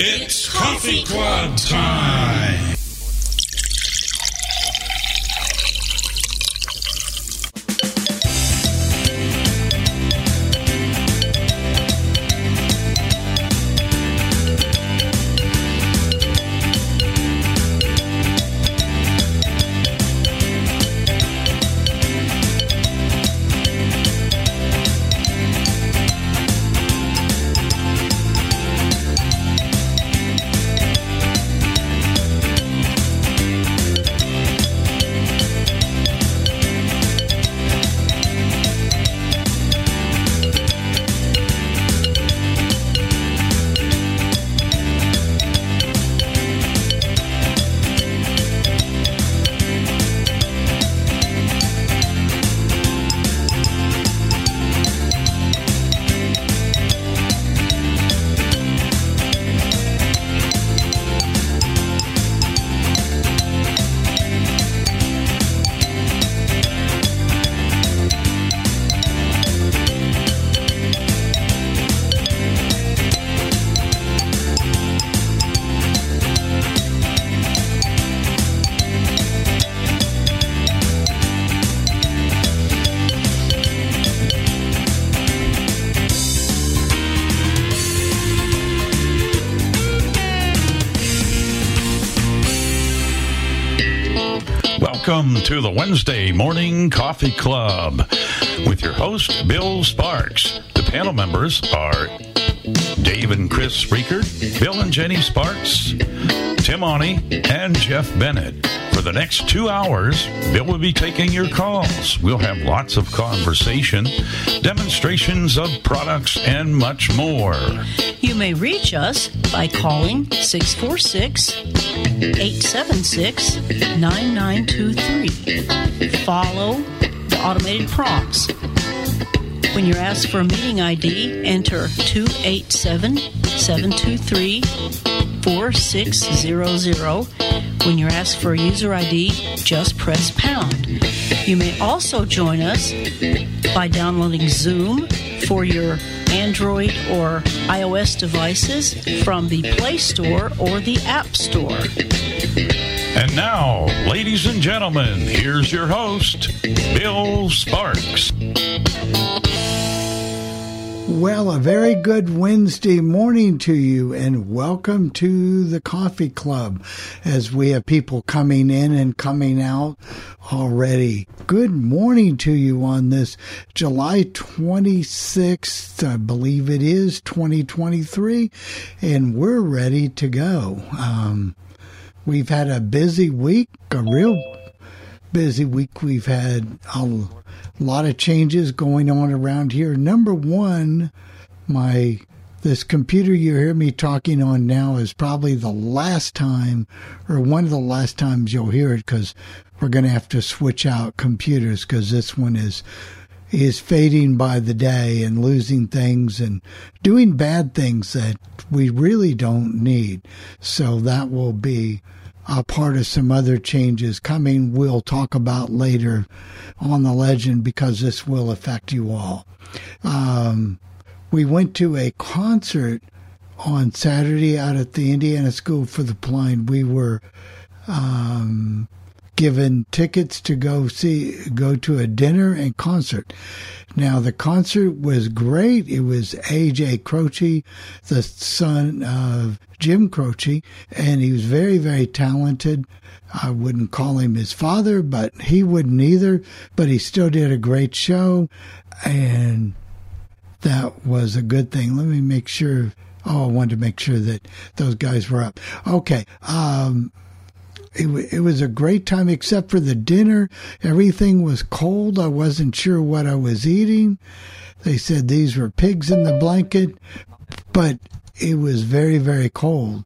It's Coffee Club time. Welcome to the Wednesday Morning Coffee Club with your host, Bill Sparks. The panel members are Dave and Chris Riekert, Bill and Jenny Sparks, Tim Awney, and Jeff Bennett. For the next two hours, Bill will be taking your calls. We'll have lots of conversation, demonstrations of products, and much more. You may reach us by calling 646 876 9923. Follow the automated prompts. When you're asked for a meeting ID, enter 287 723 4600. When you're asked for a user ID, just press pound. You may also join us by downloading Zoom for your Android or iOS devices from the Play Store or the App Store. And now, ladies and gentlemen, here's your host, Bill Sparks. Well, a very good Wednesday morning to you, and welcome to the Coffee Club as we have people coming in and coming out already. Good morning to you on this July 26th, I believe it is, 2023, and we're ready to go. Um, we've had a busy week, a real busy week. We've had a lot of changes going on around here. Number one, my this computer you hear me talking on now is probably the last time or one of the last times you'll hear it because we're going to have to switch out computers because this one is is fading by the day and losing things and doing bad things that we really don't need. So that will be a part of some other changes coming we'll talk about later on the legend because this will affect you all. Um, we went to a concert on Saturday out at the Indiana School for the Blind. We were um, given tickets to go see go to a dinner and concert. Now the concert was great. It was AJ Croce, the son of Jim Croce, and he was very very talented. I wouldn't call him his father, but he wouldn't either. But he still did a great show, and that was a good thing. Let me make sure. Oh, I wanted to make sure that those guys were up. Okay. Um, it, it was a great time except for the dinner. Everything was cold. I wasn't sure what I was eating. They said these were pigs in the blanket, but it was very, very cold.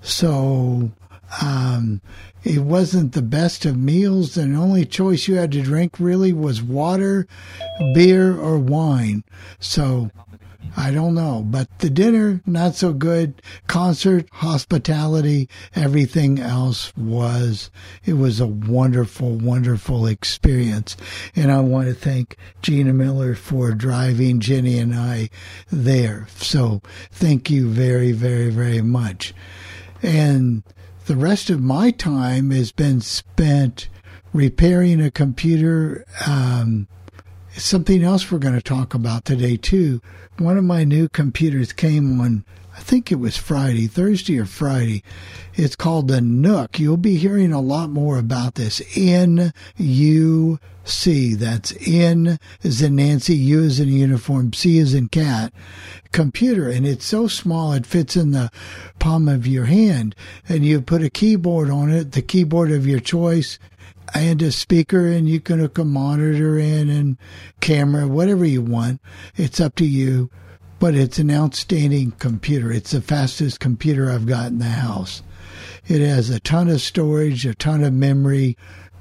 So, um, it wasn't the best of meals. The only choice you had to drink really was water, beer, or wine. So I don't know, but the dinner not so good. Concert, hospitality, everything else was it was a wonderful, wonderful experience. And I want to thank Gina Miller for driving Jenny and I there. So thank you very, very, very much. And the rest of my time has been spent repairing a computer. Um, something else we're going to talk about today too. One of my new computers came on, I think it was Friday, Thursday or Friday. It's called the NUC. You'll be hearing a lot more about this. N U C. That's N as in Nancy, U as in uniform, C is in cat. Computer, and it's so small it fits in the palm of your hand. And you put a keyboard on it, the keyboard of your choice, and a speaker and you can hook a monitor in and camera, whatever you want. It's up to you. But it's an outstanding computer. It's the fastest computer I've got in the house. It has a ton of storage, a ton of memory,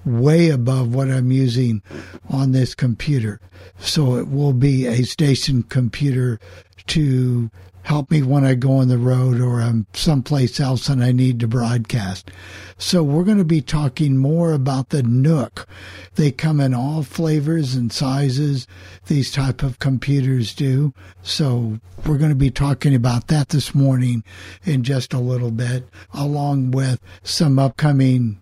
way above what I'm using on this computer. So it will be a station computer to help me when I go on the road or I'm someplace else and I need to broadcast. So we're going to be talking more about the NUC. They come in all flavors and sizes. These type of computers do. So we're going to be talking about that this morning in just a little bit, along with some upcoming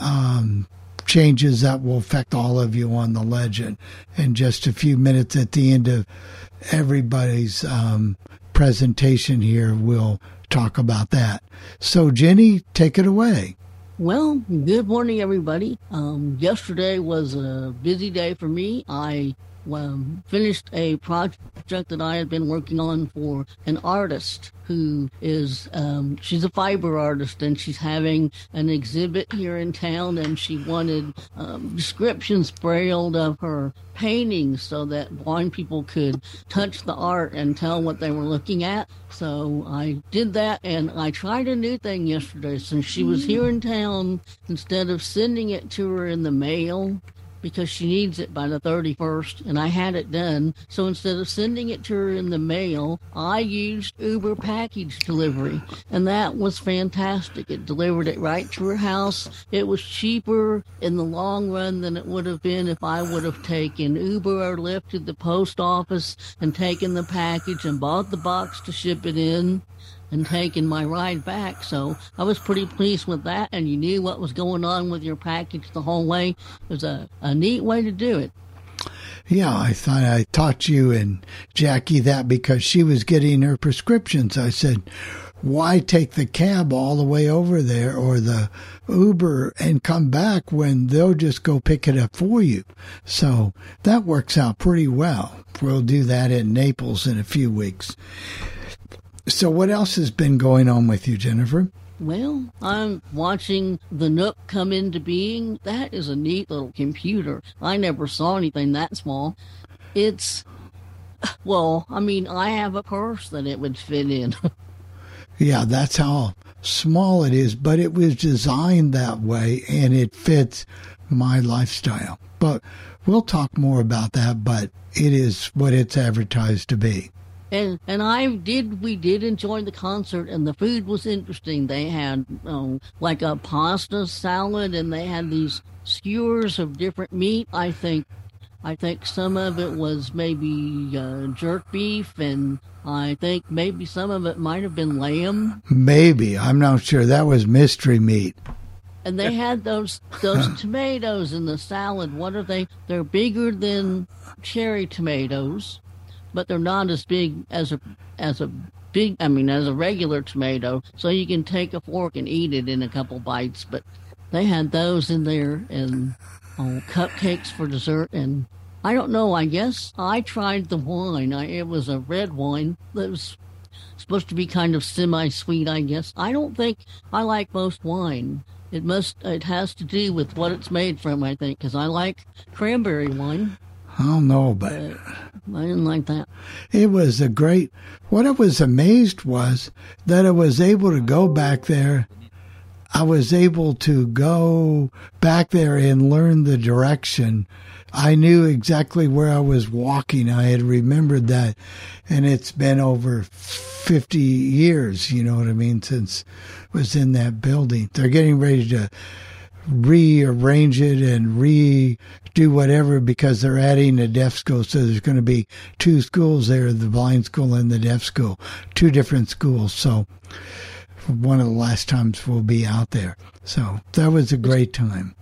um, changes that will affect all of you on the legend in just a few minutes at the end of everybody's um, presentation here, we'll talk about that. So, Jenny, take it away. Well, good morning, everybody. Um, yesterday was a busy day for me. I um, finished a project that I had been working on for an artist who is um, she's a fiber artist and she's having an exhibit here in town and she wanted um, descriptions brailled of her paintings so that blind people could touch the art and tell what they were looking at. So I did that and I tried a new thing yesterday since she was here in town instead of sending it to her in the mail because she needs it by the 31st, and I had it done. So instead of sending it to her in the mail, I used Uber package delivery, and that was fantastic. It delivered it right to her house. It was cheaper in the long run than it would have been if I would have taken Uber or Lyft to the post office and taken the package and bought the box to ship it in and taking my ride back. So I was pretty pleased with that. And you knew what was going on with your package the whole way. It was a, a neat way to do it. Yeah, I thought I taught you and Jackie that because she was getting her prescriptions. I said, why take the cab all the way over there or the Uber and come back when they'll just go pick it up for you? So that works out pretty well. We'll do that in Naples in a few weeks. So, what else has been going on with you, Jennifer? Well, I'm watching the NUC come into being. That is a neat little computer. I never saw anything that small. It's, well, I mean, I have a purse that it would fit in. yeah, that's how small it is, but it was designed that way and it fits my lifestyle. But we'll talk more about that, but it is what it's advertised to be and and I did we did enjoy the concert and the food was interesting. They had um, like a pasta salad and they had these skewers of different meat. I think I think some of it was maybe uh, jerk beef and I think maybe some of it might have been lamb. Maybe I'm not sure. That was mystery meat. And they had those those tomatoes in the salad. What are they? They're bigger than cherry tomatoes but they're not as big as a as a big I mean as a regular tomato. So you can take a fork and eat it in a couple bites. But they had those in there and oh, cupcakes for dessert and I don't know. I guess I tried the wine. I, it was a red wine that was supposed to be kind of semi-sweet. I guess I don't think I like most wine. It must. It has to do with what it's made from. I think because I like cranberry wine. I don't know, but I didn't like that. It was a great. What I was amazed was that I was able to go back there I was able to go back there and learn the direction. I knew exactly where I was walking. I had remembered that. And it's been over 50 years, you know what I mean, since I was in that building. They're getting ready to rearrange it and redo whatever because they're adding a deaf school. So there's going to be two schools there, the blind school and the deaf school, two different schools. So one of the last times we'll be out there. So that was a great time.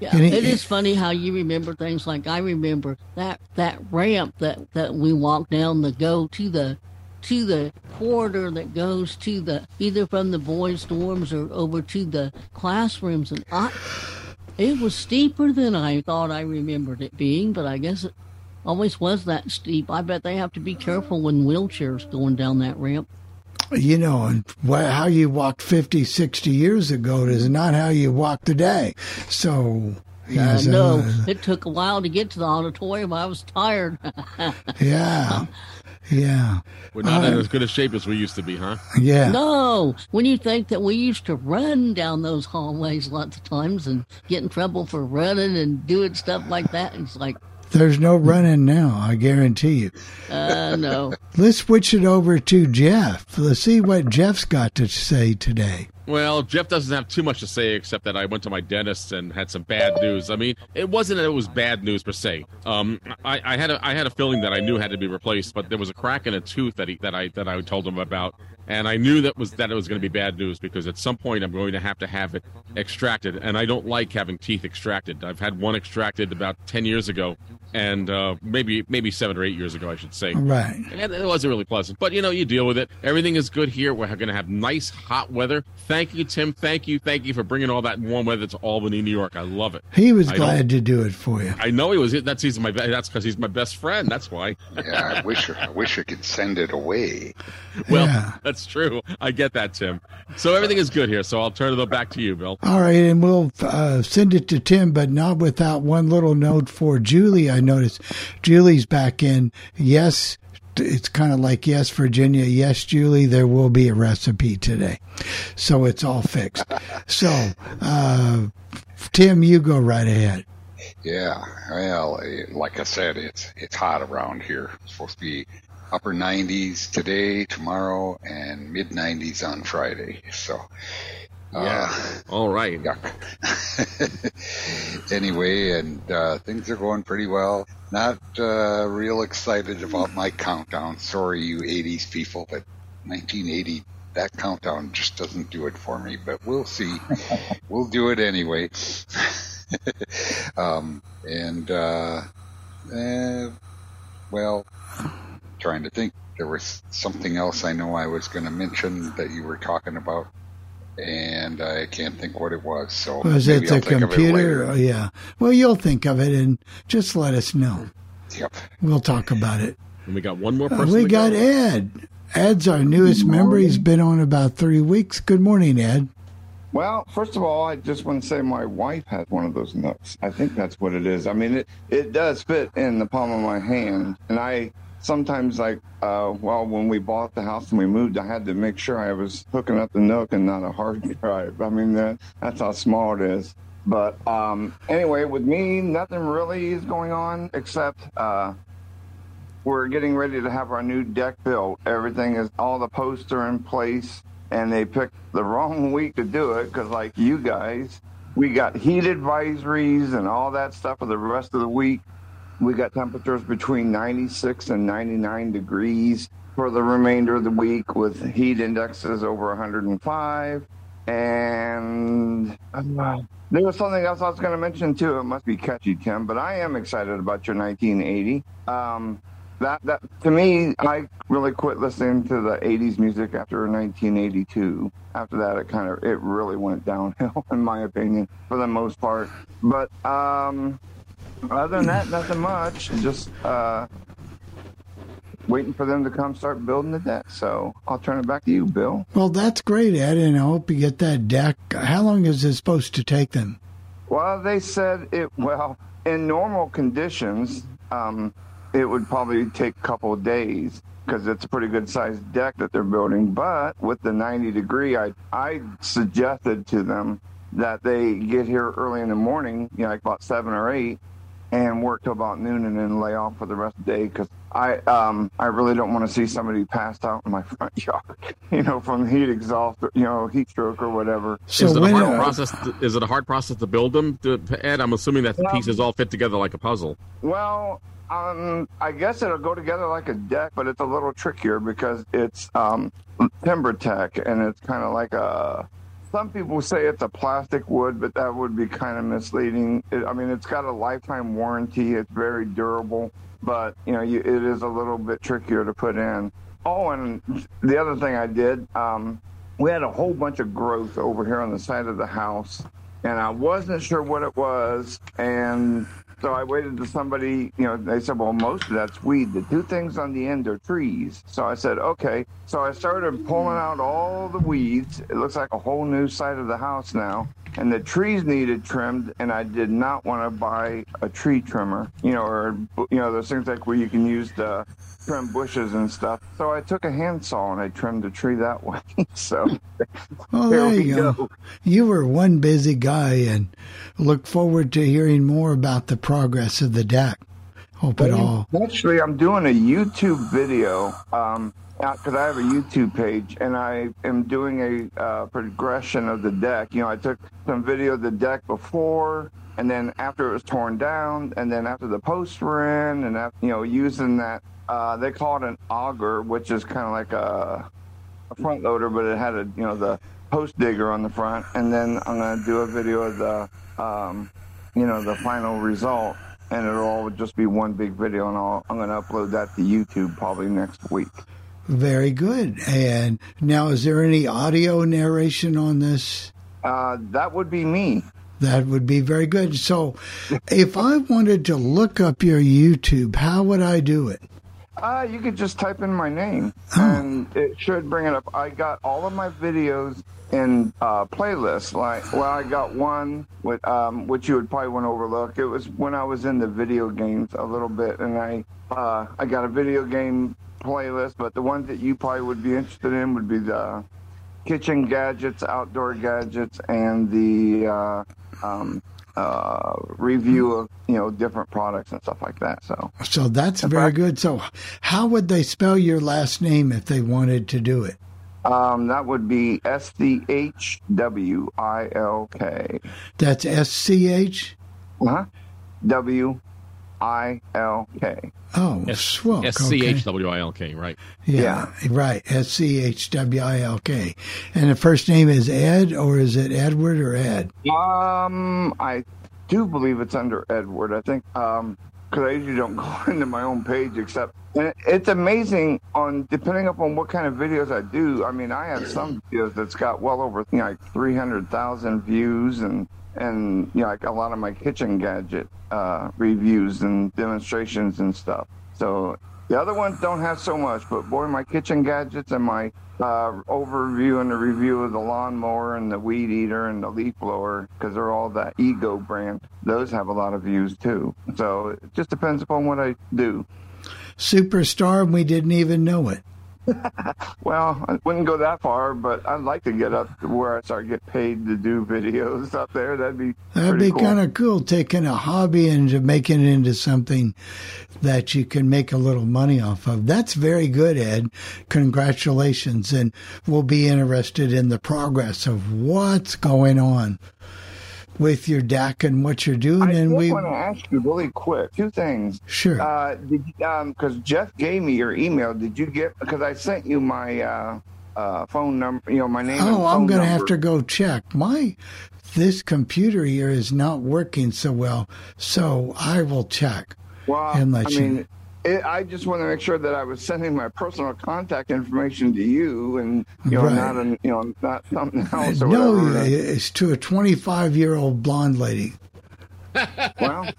Yeah, it, it- is funny how you remember things like I remember that that ramp that that we walked down to go to the to the corridor that goes to the either from the boys' dorms or over to the classrooms, and I it was steeper than I thought I remembered it being, but I guess it always was that steep. I bet they have to be careful when wheelchairs going down that ramp. You know, and how you walked 50, 60 years ago is not how you walk today. So, I yes, know it took a while to get to the auditorium. I was tired. yeah, yeah, We're not in Uh, as good a shape as we used to be, huh? yeah. No, when you think that we used to run down those hallways lots of times and get in trouble for running and doing stuff like that, it's like, There's no running now, I guarantee you. uh, no. Let's switch it over to Jeff. Let's see what Jeff's got to say today. Well, Jeff doesn't have too much to say except that I went to my dentist and had some bad news. I mean, it wasn't that it was bad news per se. Um, I, I had a I had a feeling that I knew had to be replaced, but there was a crack in a tooth that he, that I that I told him about, and I knew that was that it was going to be bad news because at some point I'm going to have to have it extracted, and I don't like having teeth extracted. I've had one extracted about ten years ago, and uh, maybe maybe seven or eight years ago, I should say. Right. And it wasn't really pleasant, but you know, you deal with it. Everything is good here. We're going to have nice hot weather. Thank you, Tim. Thank you, thank you for bringing all that warm weather to Albany, New York. I love it. He was I glad to do it for you. I know he was. That's he's my. That's because he's my best friend. That's why. Yeah, I wish I wish I could send it away. Well, Yeah. that's true. I get that, Tim. So everything is good here. So I'll turn it back to you, Bill. All right, and we'll uh, send it to Tim, but not without one little note for Julie. I noticed Julie's back in. Yes, it's kind of like yes, Virginia. Yes, Julie, there will be a recipe today, so it's all fixed. So, uh, Tim, you go right ahead. Yeah, well, eh, like I said, it's it's hot around here. It's supposed to be upper 90s today, tomorrow, and mid 90s on Friday. So, uh, Yeah. All right. anyway, and uh, things are going pretty well. Not uh, real excited about my countdown. Sorry, you 80s people, but 1980, that countdown just doesn't do it for me. But we'll see. we'll do it anyway. um, and uh, eh, well, trying to think. There was something else I know I was going to mention that you were talking about, and I can't think what it was. So Was maybe it I'll the think it computer? Oh, yeah. Well, you'll think of it and just let us know. Yep. We'll talk about it. And we got one more Uh, person. we got go. Ed. Ed's our newest member. He's been on about three weeks. Good morning, Ed. Well, first of all, I just want to say my wife has one of those NUCs. I think that's what it is. I mean, it, it does fit in the palm of my hand. And I sometimes, like, uh, well, when we bought the house and we moved, I had to make sure I was hooking up the NUC and not a hard drive. I mean, that, that's how small it is. But um, anyway, with me, nothing really is going on except uh, we're getting ready to have our new deck built. Everything is all the posts are in place, and they picked the wrong week to do it because, like you guys, we got heat advisories and all that stuff for the rest of the week. We got temperatures between 96 and 99 degrees for the remainder of the week with heat indexes over 105. And uh, there was something else I was going to mention too. It must be catchy, Tim, but I am excited about your 1980. Um, that that to me, I really quit listening to the 80s music after 1982. After that, it kind of it really went downhill, in my opinion, for the most part. But um, other than that, nothing much. Just uh, waiting for them to come start building the deck. So I'll turn it back to you, Bill. Well, that's great, Ed, and I hope you get that deck. How long is it supposed to take them? Well, they said it. Well, in normal conditions, um, it would probably take a couple of days because it's a pretty good sized deck that they're building. But with the 90 degree, I I suggested to them that they get here early in the morning, you know, like about seven or eight, and work till about noon, and then lay off for the rest of the day because I um I really don't want to see somebody passed out in my front yard, you know, from heat exhaust, or, you know, heat stroke or whatever. So is it a hard uh, process? To, is it a hard process to build them, to, Ed? I'm assuming that the Well- pieces all fit together like a puzzle. Well, um, I guess it'll go together like a deck, but it's a little trickier because it's um, timber tech and it's kind of like a. Some people say it's a plastic wood, but that would be kind of misleading. It, I mean, it's got a lifetime warranty. It's very durable, but you know, you, it is a little bit trickier to put in. Oh, and the other thing I did, um, we had a whole bunch of growth over here on the side of the house, and I wasn't sure what it was, and so I waited to somebody, you know, they said, well, most of that's weed. The two things on the end are trees. So I said, okay. So I started pulling out all the weeds. It looks like a whole new side of the house now. And the trees needed trimmed, and I did not want to buy a tree trimmer, you know, or, you know, those things like where you can use the trim bushes and stuff. So I took a handsaw and I trimmed the tree that way. so Oh, There there we you go. go. You were one busy guy, and look forward to hearing more about the progress of the deck. Hope it all. Actually, I'm doing a YouTube video um, because I have a YouTube page, and I am doing a uh, progression of the deck. You know, I took some video of the deck before, and then after it was torn down, and then after the posts were in, and after, you know, using that. Uh, they call it an auger, which is kind of like a, a front loader, but it had a you know the post digger on the front, and then I'm gonna do a video of the um, you know the final result and it'll all just be one big video and I'll, i'm going to upload that to youtube probably next week Very good. And now, is there any audio narration on this? uh, that would be me That would be very good. So, if I wanted to look up your YouTube, how would I do it? uh, you could just type in my name and it should bring it up i got all of my videos in uh, playlists like well i got one with um, which you would probably want to overlook it was when i was in the video games a little bit and i uh, i got a video game playlist but the ones that you probably would be interested in would be the kitchen gadgets, outdoor gadgets, and the uh, um, uh, review of you know different products and stuff like that. So So, that's very good. So, how would they spell your last name if they wanted to do it? um, that would be S C H W I L K. That's S C H? Uh-huh. W I L K. Oh, swell. S C H W I L K, right? Yeah, right. S C H W I L K. And the first name is Ed, or is it Edward or Ed? Um, I do believe it's under Edward. I think um, because I usually don't go into my own page except. And it's amazing on depending upon what kind of videos I do. I mean, I have some videos that's got well over you know, like three hundred thousand views and and you know like a lot of my kitchen gadget uh, reviews and demonstrations and stuff. So the other ones don't have so much, but boy, my kitchen gadgets and my uh, overview and the review of the lawnmower and the weed eater and the leaf blower, because they're all that Ego brand. Those have a lot of views too. So it just depends upon what I do. Superstar, we didn't even know it. Well, I wouldn't go that far, but I'd like to get up to where I start get paid to do videos up there. That'd be That'd be cool. kind of cool, taking a hobby and making it into something that you can make a little money off of. That's very good, Ed. Congratulations. And we'll be interested in the progress of what's going on with your DAC and what you're doing. I and we, want to ask you really quick two things. sure. Uh, did um because Jeff gave me your email? Did you get? Because I sent you my uh, uh, phone number. You know my name. and Oh, I'm going to have to go check. My this computer here is not working so well, so I will check. Well, and let I you- mean, it, I just want to make sure that I was sending my personal contact information to you, and you know, Right. not an, you know, not something else or No, whatever. it's to a 25 year old blonde lady. well,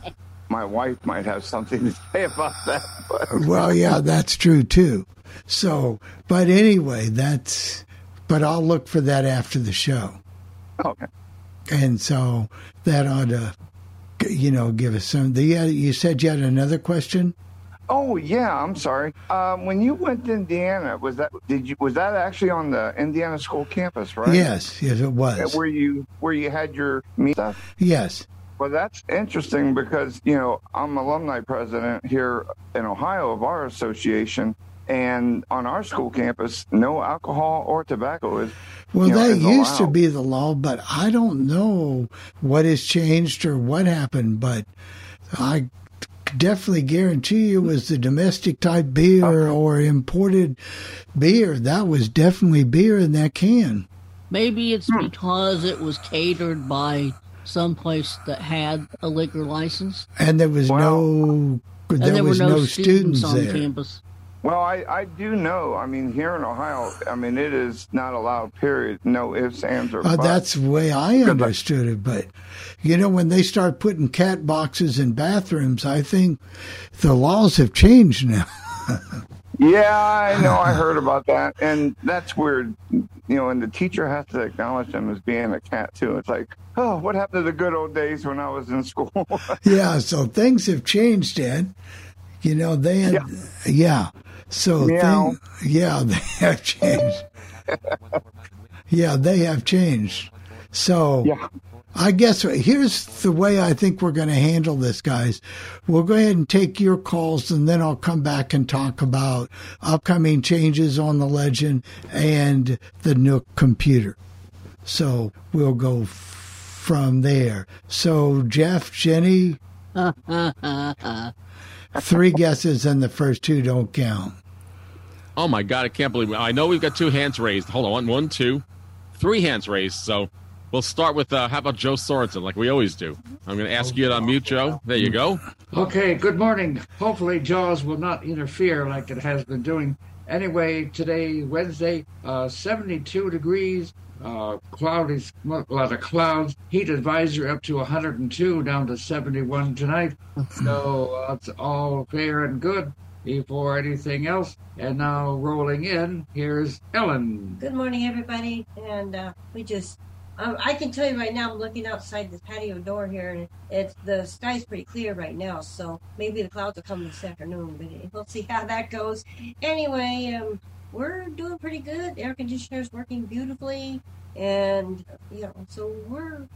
my wife might have something to say about that, but Well, yeah, that's true too. So, but anyway, that's. But I'll look for that after the show, okay. and so that ought to, you know, give us some. The uh, you said you had another question. Oh yeah, I'm sorry. Um, when you went to Indiana, was that did you was that actually on the Indiana school campus, right? Yes, yes, it was. Where you where you had your meet stuff? Yes. Well, that's interesting because you know I'm alumni president here in Ohio of our association, and on our school campus, no alcohol or tobacco is. Well, you know, that is used to be the law, but I don't know what has changed or what happened. But I definitely guarantee you, it was the domestic type beer or imported beer. That was definitely beer in that can. Maybe it's hmm. because it was catered by some place that had a liquor license, And there was no, there, and there was were no, no students, on there. campus. Well, I, I do know. I mean, here in Ohio, I mean, it is not allowed. Period. No ifs, ands, or Uh, buts. that's the way I understood it. But, you know, when they start putting cat boxes in bathrooms, I think the laws have changed now. Yeah, I know. I heard about that, and that's weird. You know, and the teacher has to acknowledge them as being a cat too. It's like, oh, what happened to the good old days when I was in school? yeah, so things have changed, Ed. You know, they had, yeah. So, Meow. thing, yeah, they have changed. yeah, they have changed. So, yeah. I guess here's the way I think we're going to handle this, guys. We'll go ahead and take your calls, and then I'll come back and talk about upcoming changes on the Legend and the NUC computer. So we'll go f- from there. So, Jeff, Jenny, three guesses, and the first two don't count. Oh my god, I can't believe it. I know we've got two hands raised. Hold on, one, two, three hands raised. So we'll start with uh, how about Joe Sorensen, like we always do. I'm going to ask you to unmute, Joe. There you go. Okay, good morning. Hopefully, JAWS will not interfere like it has been doing. Anyway, today, Wednesday, uh, 72 degrees, uh, cloudy, a lot of clouds. Heat advisory up to 102, down to 71 tonight. So uh, it's all fair and good before anything else. And now rolling in, here's Ellen. Good morning, everybody. And uh, we just, um, I can tell you right now, I'm looking outside the patio door here, and it's the sky's pretty clear right now. So maybe the clouds will come this afternoon, but we'll see how that goes. Anyway, um, we're doing pretty good. The air conditioner is working beautifully, and you know, so we're.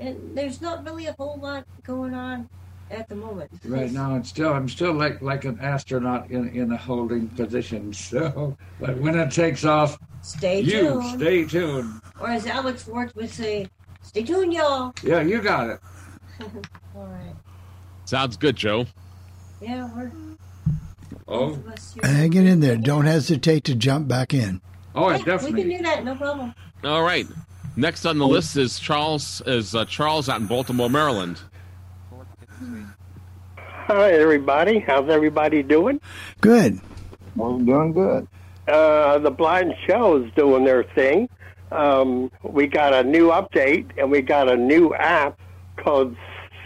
And there's not really a whole lot going on at the moment. Right now, it's still I'm still like like an astronaut in in a holding position. So, but when it takes off, Stay you tuned. stay tuned. Or as Alex Schwartz would say, stay tuned, y'all. Yeah, you got it. All right. Sounds good, Joe. Yeah, we're. Oh, both of us here. Hang it in there. Don't hesitate to jump back in. oh, I Yeah, we can do that, no problem. All right. Next on the list is Charles. Is uh, Charles out in Baltimore, Maryland? Hi, everybody. How's everybody doing? Good. We're doing good. Uh, the blind shell is doing their thing. Um, we got a new update and we got a new app called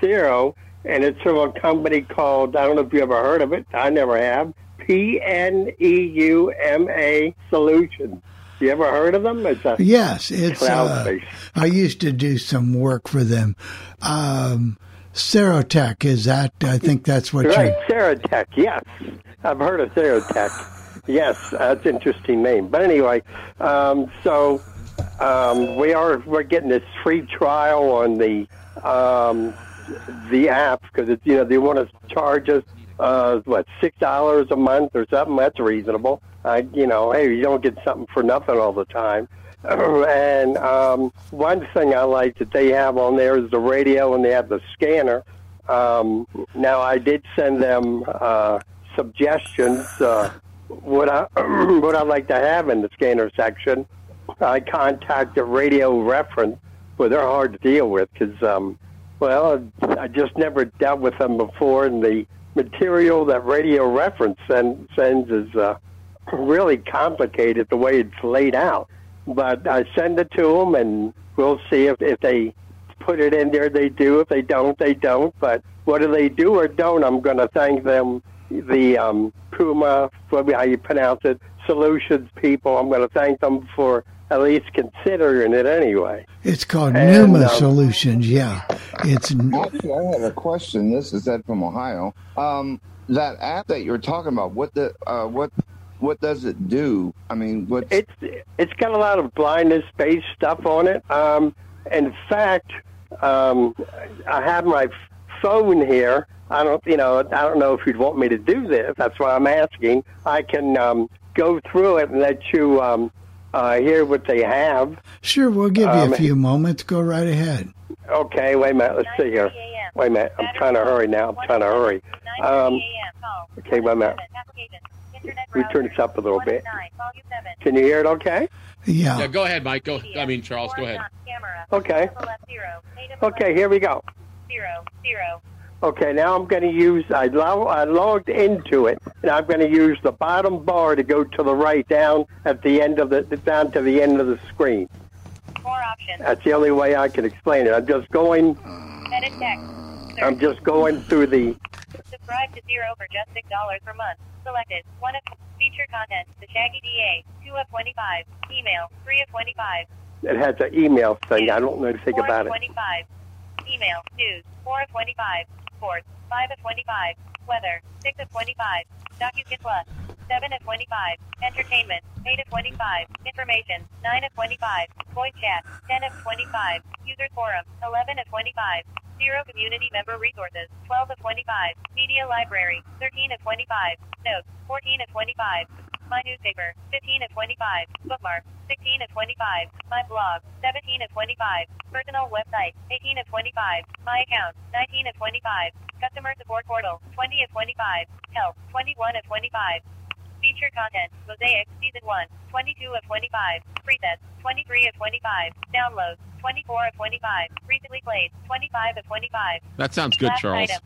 Sero, and it's from a company called, I don't know if you ever heard of it. I never have. P N E U M A Solutions. You ever heard of them? It's a Yes, it's. Uh. I used to do some work for them. Um, Serotek is that? I think that's what Right, you. Serotek. Yes, I've heard of Serotek. Yes, that's an interesting name. But anyway, um, so um, we are we're getting this free trial on the um, the app because it's you know they want to charge us uh, what six dollars a month or something. That's reasonable. I you know hey you don't get something for nothing all the time. and um, one thing I like that they have on there is the radio and they have the scanner. Um, now I did send them uh, suggestions. Uh, what I what I like to have in the scanner section. I contacted Radio Reference, but they're hard to deal with because, um, well, I just never dealt with them before, and the material that Radio Reference send, sends is uh, really complicated the way it's laid out. But I send it to them, and we'll see if, if they put it in there. They do. If they don't, they don't. But whether they do or don't, I'm going to thank them. The um, Puma, how you pronounce it, Solutions people. I'm going to thank them for at least considering it anyway. It's called And, Pneuma um, Solutions. Yeah, it's Actually, I have a question. This is Ed from Ohio. Um, that app that you were talking about, what the uh, what what does it do? I mean, what? It's it's got a lot of blindness based stuff on it. Um, in fact, um, I have my phone here. I don't, you know, I don't know if you'd want me to do this. That's why I'm asking. I can um, go through it and let you um, uh, hear what they have. Sure, we'll give you Um, a few moments. Go right ahead. Okay, wait a minute. Let's see here. Wait a minute. I'm trying to hurry now. I'm trying to hurry. Um, okay, wait a minute. Let me turn this up a little bit. Can you hear it okay? Yeah. Yeah, go ahead, Mike. Go. I mean, Charles, go ahead. Okay. Okay, here we go. Okay, now I'm going to use, I, lo- I logged into it, and I'm going to use the bottom bar to go to the right down at the end of the, down to the end of the screen. More options. That's the only way I can explain it. I'm just going, Edit text. I'm just going through the, Subscribe to Sero for just six dollars per month. Selected. One of feature content. The Shaggy DA. Two of twenty-five. Email. Three of twenty-five. it has an email thing. I don't know anything Four about it. twenty-five. Email. News. Four of twenty-five. Sports. Five of twenty-five. Weather. Six of twenty-five. DocuKit Plus. Seven of twenty-five. Entertainment. Eight of twenty-five. Information. Nine of twenty-five. Voice chat. Ten of twenty-five. User forum. Eleven of twenty-five. Sero community member resources. Twelve of twenty-five. Media library. Thirteen of twenty-five. Notes. Fourteen of twenty-five. My newspaper. Fifteen of twenty-five. Bookmark. Sixteen of twenty-five. My blog. Seventeen of twenty-five. Personal website. Eighteen of twenty-five. My account. Nineteen of twenty-five. Customer support portal. Twenty of twenty-five. Help. Twenty-one of twenty-five. Feature content. Mosaic. Season 1. 22 of 25. Presets. 23 of 25. Downloads. 24 of 25. Recently played. 25 of 25. That sounds good, Last Charles. item.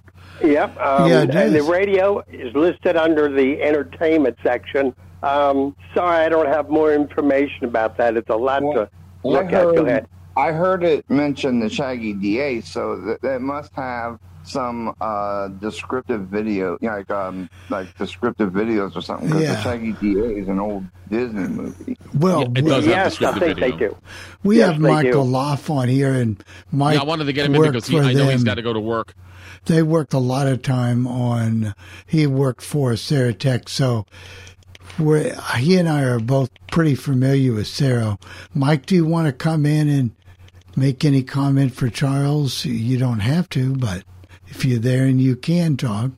Yep. Um, Yeah, it and the radio is listed under the entertainment section. Um, sorry, I don't have more information about that. It's a lot Well, to I look at. Go ahead. I heard it mention the Shaggy DA, so that, that must have some uh, descriptive video, like um, like descriptive videos or something. Because Yeah. the Shaggy DA is an old Disney movie. Well, Yeah, it we, have Yes, I descriptive think they do. we Yes, have Michael do. Lauf on here, and Mike Yeah, I wanted to get him in because he, for I know he's them. got to go to work. They worked a lot of time on. He worked for Serotek, so we're, he and I are both pretty familiar with Sero. Mike, do you want to come in and make any comment for Charles? You don't have to, but if you're there and you can talk.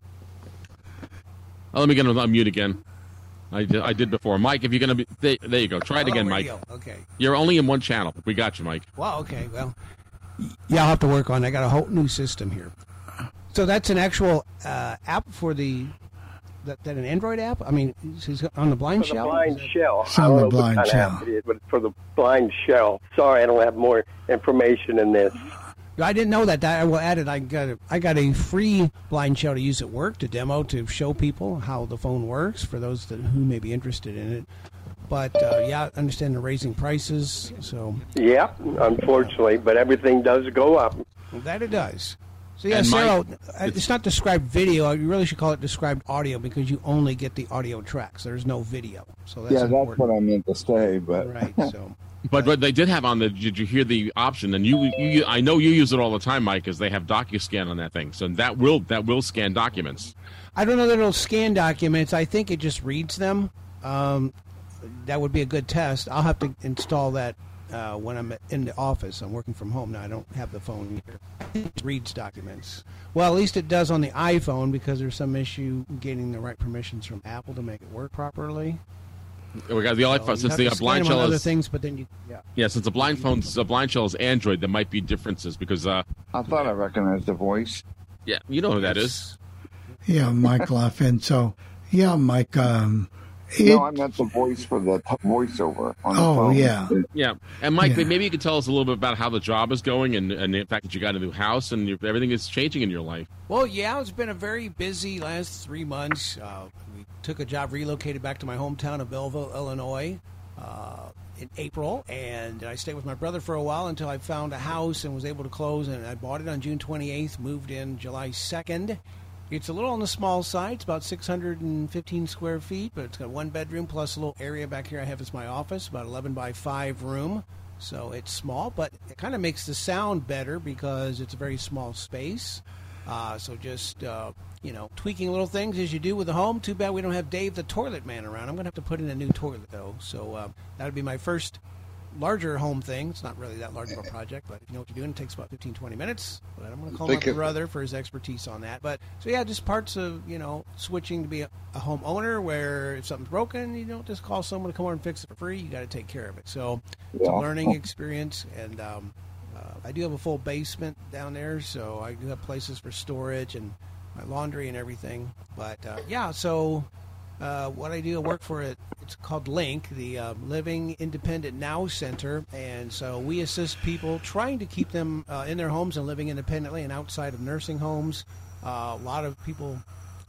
Oh, let me get him on mute again. I did, I did before. Mike, if you're going to be. There, there you go. Try it Hello, again, Mike. radio. Okay. You're only in one channel. We got you, Mike. Well, okay. Well, yeah, I'll have to work on. it. I got a whole new system here. So that's an actual uh, app for the that, that an Android app. I mean, is it on the blind For the shell. blind shell. It's on the blind kind shell. app it is, but for the blind shell. Sorry, I don't have more information in this. I didn't know that. That I will add it. I got a, I got a free blind shell to use at work to demo to show people how the phone works for those that, who may be interested in it. But uh, yeah, I understand they're raising prices, so Yeah, unfortunately, but everything does go up. that it does. So yeah, Mike, Sarah, uh, it's not described video. You really should call it described audio because you only get the audio tracks. There's no video. So that's yeah, that's what I meant to say. But Right. So But but they did have on the. Did you hear the option? And you, you I know you use it all the time, Mike, because they have DocuScan on that thing. So that will that will scan documents. I don't know that it'll scan documents. I think it just reads them. Um, that would be a good test. I'll have to install that uh, when I'm in the office. I'm working from home now. I don't have the phone here. It reads documents. Well, at least it does on the iPhone because there's some issue getting the right permissions from Apple to make it work properly. We got the So iPhone since the to blind them on shell other is things, but then you yeah. yeah. Since the blind phone's the blind shell is Android, there might be differences because uh I thought I recognized the voice. yeah you know who that is. Yeah, Mike Lauf. And so, yeah, Mike. Um, it, no, I meant the voice for the t- voiceover. On Oh, phone. yeah. Yeah, and Mike, Yeah. maybe you could tell us a little bit about how the job is going, and, and the fact that you got a new house and you everything is changing in your life. Well, yeah, it's been a very busy last three months. Uh, we took a job, relocated back to my hometown of Belleville, Illinois, uh, in April, and I stayed with my brother for a while until I found a house and was able to close. And I bought it on June 28th, moved in July 2nd. It's a little on the small side. It's about 615 square feet, but it's got one bedroom plus a little area back here I have as my office, about 11 by 5 room. So it's small, but it kind of makes the sound better because it's a very small space. Uh, so just uh, you know, tweaking little things as you do with the home. Too bad we don't have Dave the toilet man around. I'm gonna have to put in a new toilet though. So uh, that would be my first larger home thing. It's not really that large of a project, but if you know what you're doing, it takes about 15, 20 minutes. But I'm going to call my brother for his expertise on that. But so yeah, just parts of you know switching to be a, a homeowner where if something's broken, you don't just call someone to come over and fix it for free. You got to take care of it. So it's a learning experience, and um, uh, I do have a full basement down there, so I do have places for storage and my laundry and everything. But uh, yeah, so uh, what I do, I work for it. It's called LINC, the uh, Living Independent Now Center, and so we assist people trying to keep them uh, in their homes and living independently and outside of nursing homes. Uh, a lot of people.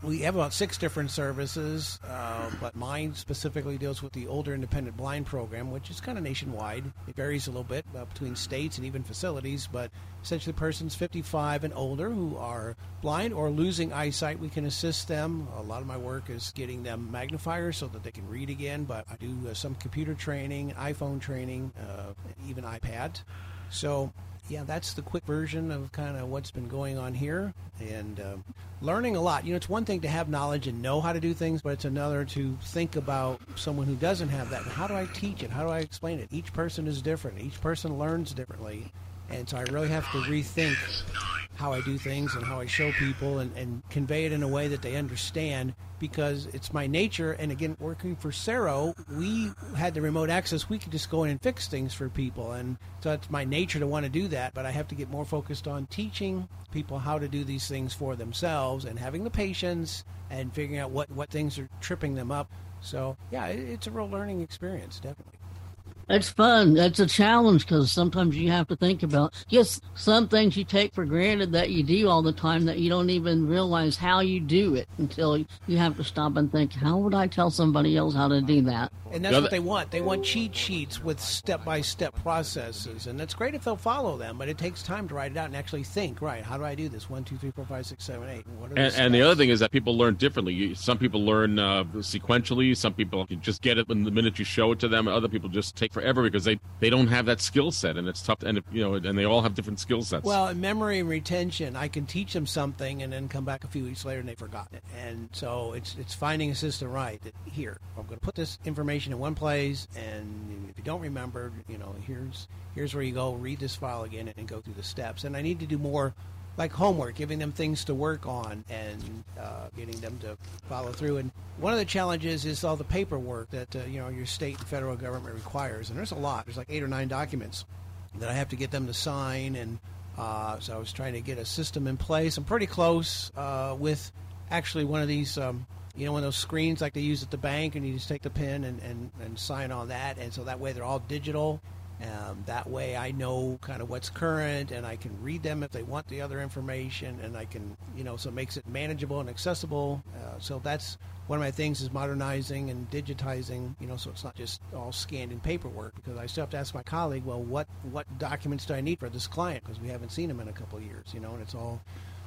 We have about six different services, uh, but mine specifically deals with the older independent blind program, which is kind of nationwide. It varies a little bit uh, between states and even facilities, but essentially persons 55 and older who are blind or losing eyesight, we can assist them. A lot of my work is getting them magnifiers so that they can read again, but I do uh, some computer training, iPhone training, uh, even iPad. So, yeah, that's the quick version of kind of what's been going on here and uh, learning a lot. You know, it's one thing to have knowledge and know how to do things, but it's another to think about someone who doesn't have that. And how do I teach it? How do I explain it? Each person is different, each person learns differently. And so I really have to rethink how I do things and how I show people and, and convey it in a way that they understand because it's my nature. And again, working for Sero, we had the remote access. We could just go in and fix things for people. And so it's my nature to want to do that. But I have to get more focused on teaching people how to do these things for themselves and having the patience and figuring out what, what things are tripping them up. So, yeah, it, it's a real learning experience, definitely. It's fun. It's a challenge because sometimes you have to think about just some things you take for granted that you do all the time that you don't even realize how you do it until you have to stop and think, how would I tell somebody else how to do that? And that's what they want. They want cheat sheets with step by step processes. And that's great if they'll follow them, but it takes time to write it out and actually think, right, how do I do this? One, two, three, four, five, six, seven, eight. What are And, the and the other thing is that people learn differently. Some people learn uh, sequentially. Some people can just get it when the minute you show it to them. Other people just take forever because they, they don't have that skill set, and it's tough. And you know, and they all have different skill sets. Well, in memory and retention, I can teach them something and then come back a few weeks later and they've forgotten it. And so it's it's finding a system right that here I'm going to put this information in one place, and if you don't remember, you know, here's here's where you go read this file again and, go through the steps. And I need to do more. Like homework, giving them things to work on and uh, getting them to follow through. And one of the challenges is all the paperwork that uh, you know your state and federal government requires. And there's a lot. There's like eight or nine documents that I have to get them to sign. And uh, so I was trying to get a system in place. I'm pretty close uh, with actually one of these, um, you know, one of those screens like they use at the bank, and you just take the pen and, and, and sign on that. And so that way they're all digital. Um, that way I know kind of what's current and I can read them if they want the other information and I can, you know, so it makes it manageable and accessible. Uh, so that's one of my things is modernizing and digitizing, you know, so it's not just all scanned in paperwork because I still have to ask my colleague, well, what, what documents do I need for this client? Because we haven't seen them in a couple years, you know, and it's all,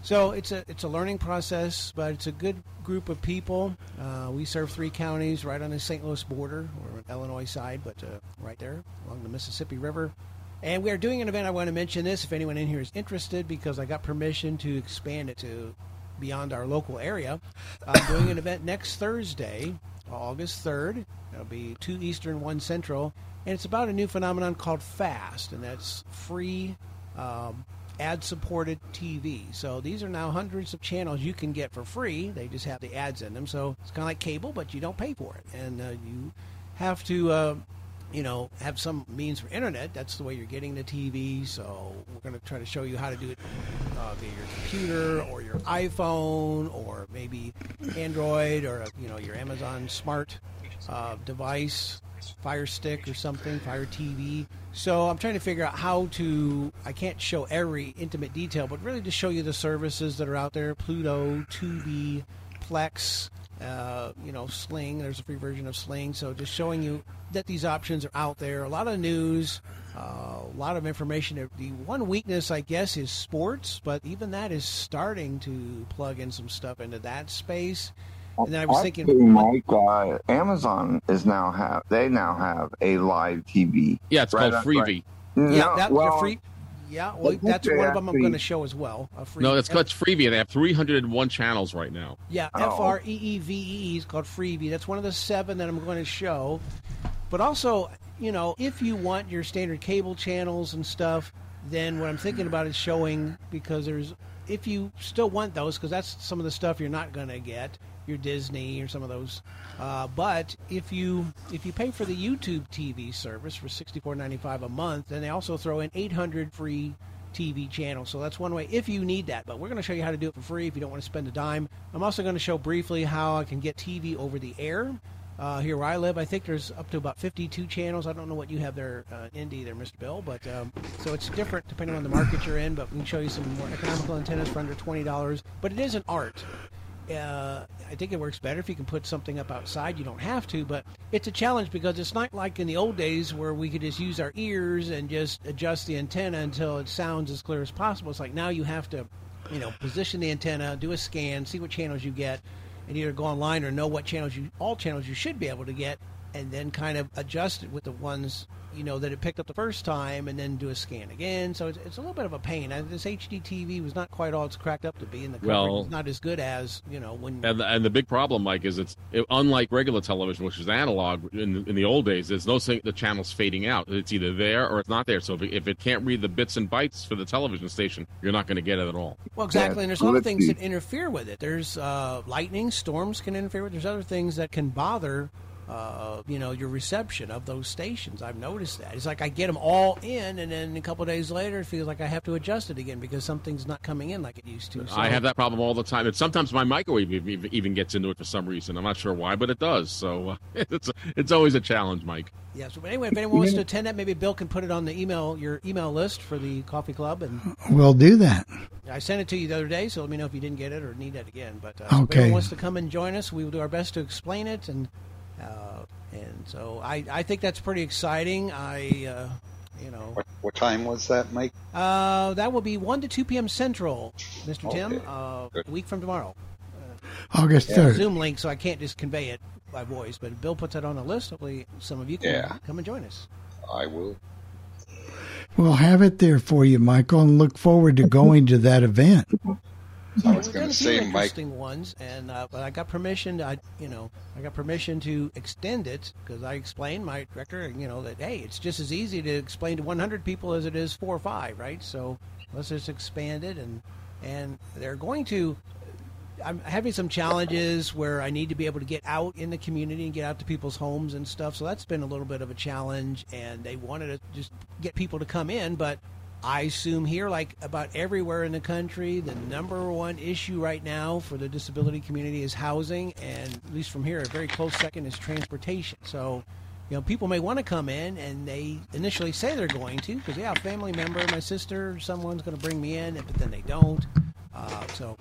so it's a it's a learning process, but it's a good group of people. Uh, we serve three counties right on the St. Louis border, or Illinois side, but uh, right there along the Mississippi River. And we are doing an event. I want to mention this if anyone in here is interested, because I got permission to expand it to beyond our local area. I'm doing an event next Thursday, August 3rd. It'll be two Eastern, one Central, and it's about a new phenomenon called FAST, and that's free. Um, ad supported TV. So these are now hundreds of channels you can get for free. They just have the ads in them. So it's kind of like cable, but you don't pay for it. And uh, you have to, uh, you know, have some means for internet. That's the way you're getting the TV. So we're going to try to show you how to do it uh, via your computer or your iPhone or maybe Android or, you know, your Amazon smart uh, device. Fire Stick or something, Fire TV. So I'm trying to figure out how to. I can't show every intimate detail, but really to show you the services that are out there: Pluto, Tubi, Plex, uh, you know, Sling. There's a free version of Sling. So just showing you that these options are out there. A lot of news, uh, a lot of information. The one weakness, I guess, is sports, but even that is starting to plug in some stuff into that space. And then I was Actually, thinking, Mike, uh, Amazon is now have they now have a live TV. Yeah, it's Right called on- Freevee. right. yeah, No, that, well, free. Yeah, well, that's they one of them I'm going to show as well. A free, No, it's called Freevee. They have 301 channels right now. Yeah, Oh. F R E E V E is called Freevee. That's one of the seven that I'm going to show. But also, you know, if you want your standard cable channels and stuff, then what I'm thinking about is showing because there's if you still want those because that's some of the stuff you're not going to get your Disney or some of those. Uh, but if you if you pay for the YouTube TV service for $64.95 a month, then they also throw in 800 free TV channels. So that's one way if you need that. But we're going to show you how to do it for free if you don't want to spend a dime. I'm also going to show briefly how I can get TV over the air. Uh, here where I live, I think there's up to about 52 channels. I don't know what you have there, uh, Indy, there, Mr. Bill, but um, so it's different depending on the market you're in. But we can show you some more economical antennas for under twenty dollars. But it is an art. Uh, I think it works better if you can put something up outside. You don't have to, but it's a challenge because it's not like in the old days where we could just use our ears and just adjust the antenna until it sounds as clear as possible. It's like now you have to, you know, position the antenna, do a scan, see what channels you get, and either go online or know what channels you, all channels you should be able to get, and then kind of adjust it with the ones you know that it picked up the first time, and then do a scan again. So it's, it's a little bit of a pain. And this HD TV was not quite all it's cracked up to be, and the coverage Well- is not as good as you know when And the, and the big problem, Mike, is it's it, unlike regular television, which is analog in, in the old days. There's no saying the channel's fading out. It's either there or it's not there. So if it, if it can't read the bits and bytes for the television station, you're not going to get it at all. Well, exactly, Yeah, and there's a lot of things that interfere with it. There's uh, lightning, storms can interfere with. There's other things that can bother, uh, you know, your reception of those stations. I've noticed that. It's like I get them all in, and then a couple of days later, it feels like I have to adjust it again because something's not coming in like it used to. So, I have that problem all the time, and sometimes my microwave ev- ev- even gets into it for some reason. I'm not sure why, but it does. So uh, it's it's always a challenge, Mike. Yeah. So, but anyway, if anyone wants to attend that, maybe Bill can put it on the email, your email list for the coffee club, and We'll do that. I sent it to you the other day, so let me know if you didn't get it or need that again. But uh, if anyone wants to come and join us, we will do our best to explain it, and and so I, I think that's pretty exciting. I uh, you know What, what time was that, Mike? uh, that will be one to two p.m. Central, Mr. Tim, uh, a week from tomorrow. August 3rd. Zoom link, so I can't just convey it by voice. But Bill puts it on the list. Hopefully, some of you can Yeah. come and join us. I will. We'll have it there for you, Michael, and look forward to going to that event. I was going to say, Mike. interesting ones, and uh, but I got permission. To, I you know I got permission to extend it because I explained my director, you know that hey, it's just as easy to explain to 100 people as it is four or five, right? So let's just expand it, and and they're going to. I'm having some challenges where I need to be able to get out in the community and get out to people's homes and stuff. So that's been a little bit of a challenge. And they wanted to just get people to come in, but I assume here, like about everywhere in the country, the number one issue right now for the disability community is housing, and at least from here, a very close second is transportation. So, you know, people may want to come in, and they initially say they're going to because yeah, a family member, my sister, someone's going to bring me in, but then they don't. Uh, so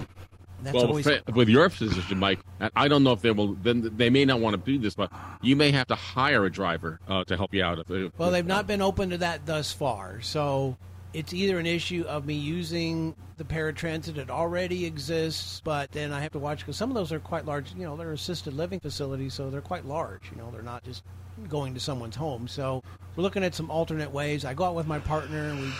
that's well, always with your position, Mike, I don't know if they will. Then they may not want to do this, but you may have to hire a driver uh, to help you out. If- Well, they've not been open to that thus far. So it's either an issue of me using the paratransit that already exists, but then I have to watch because some of those are quite large. You know, they're assisted living facilities, so they're quite large. You know, they're not just going to someone's home. So we're looking at some alternate ways. I go out with my partner and we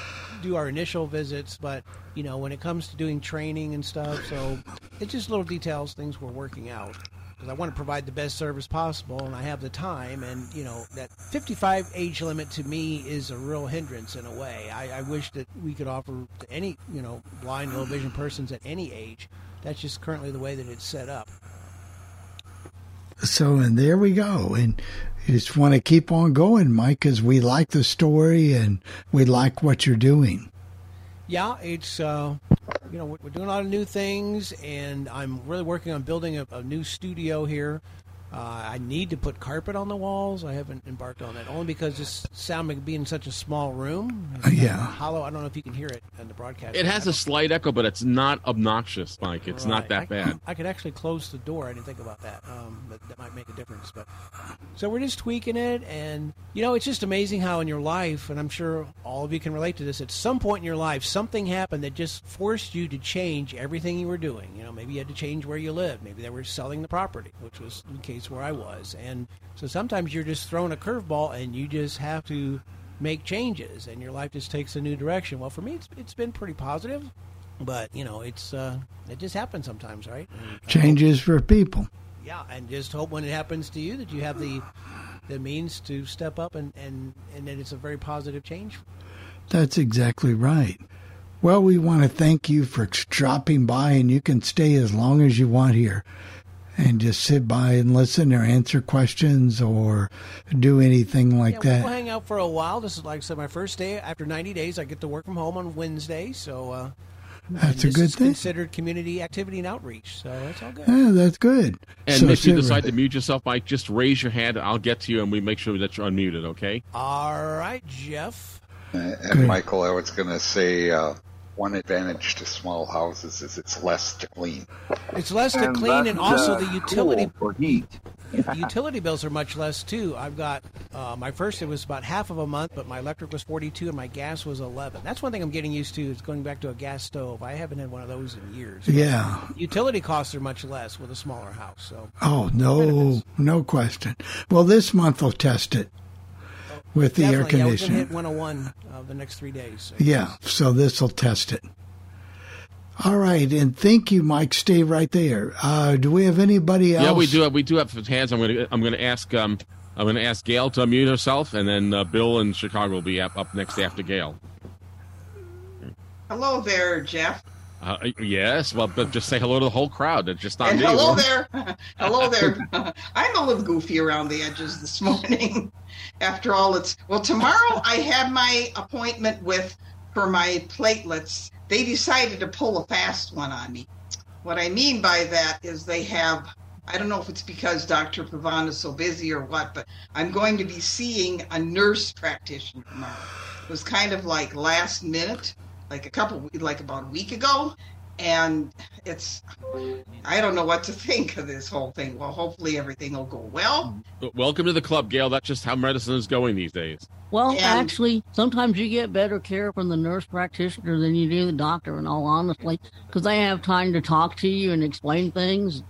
do our initial visits, but you know, when it comes to doing training and stuff, so it's just little details, things we're working out because I want to provide the best service possible, and I have the time. And you know that 55 age limit to me is a real hindrance in a way. I, I wish that we could offer to any you know blind, low vision persons at any age. That's just currently the way that it's set up. So, and there we go. And you just want to keep on going, Mike, because we like the story and we like what you're doing. Yeah, it's uh, you know we're, doing a lot of new things, and I'm really working on building a, a new studio here. Uh, I need to put carpet on the walls. I haven't embarked on that only because this sound being in such a small room. Uh, yeah. hollow. I don't know if you can hear it in the broadcast. It has a slight echo, but it's not obnoxious, Mike. It's not that I, bad. I could actually close the door. I didn't think about that. Um, but that might make a difference. But so we're just tweaking it, and you know, it's just amazing how in your life, and I'm sure all of you can relate to this. At some point in your life, something happened that just forced you to change everything you were doing. You know, maybe you had to change where you lived. Maybe they were selling the property, which was the case where I was. And so sometimes you're just thrown a curveball, and you just have to make changes, and your life just takes a new direction. Well, for me, it's, it's been pretty positive but you know it's uh it just happens sometimes right And, uh, Changes for people. yeah and just hope when it happens to you that you have the the means to step up and and and that it's a very positive change That's exactly right. Well, we want to thank you for dropping by, and you can stay as long as you want here and just sit by and listen or answer questions or do anything like yeah, that. we'll hang out for a while this is like i said my first day after 90 days i get to work from home on wednesday so uh That's a good thing. considered community activity and outreach so that's all good Yeah, that's good. And So if you decide right- to mute yourself, Mike, just raise your hand. I'll get to you, and we make sure that you're unmuted. Okay? all right jeff And Michael, I was going to say uh, one advantage to small houses is it's less to clean. It's less to And clean, and also uh, the utility cool for heat. the utility bills are much less too. I've got uh, my first it was about half of a month, but my electric was forty two and my gas was eleven. That's one thing I'm getting used to is going back to a gas stove. I haven't had one of those in years. Yeah. utility costs are much less with a smaller house. So Oh, no, no question. Well, this month we'll test it with the air definitely, yeah, we're gonna hit 101 uh, the next three days. So. Yeah, so this will test it. All right, and thank you, Mike. Stay right there. Uh, do we have anybody else? Yeah, we do. Have, we do have hands. I'm going to. I'm going to ask. Um, I'm going to ask Gail to unmute herself, and then uh, Bill in Chicago will be up, up next after Gail. Hello there, Jeff. Uh, yes, well, but just say hello to the whole crowd. It's just not and me. hello there. hello there. I'm a little goofy around the edges this morning. After all, it's well tomorrow. I have my appointment with for my platelets. They decided to pull a fast one on me. What I mean by that is they have. I don't know if it's because Dr. Pavan is so busy or what, but I'm going to be seeing a nurse practitioner tomorrow. It was kind of like last minute, like a couple, like about a week ago, and it's I don't know what to think of this whole thing. Well, hopefully everything will go well. Welcome to the club, Gail. That's just how medicine is going these days. Well, And- actually, sometimes you get better care from the nurse practitioner than you do the doctor, in all honestly, because they have time to talk to you and explain things.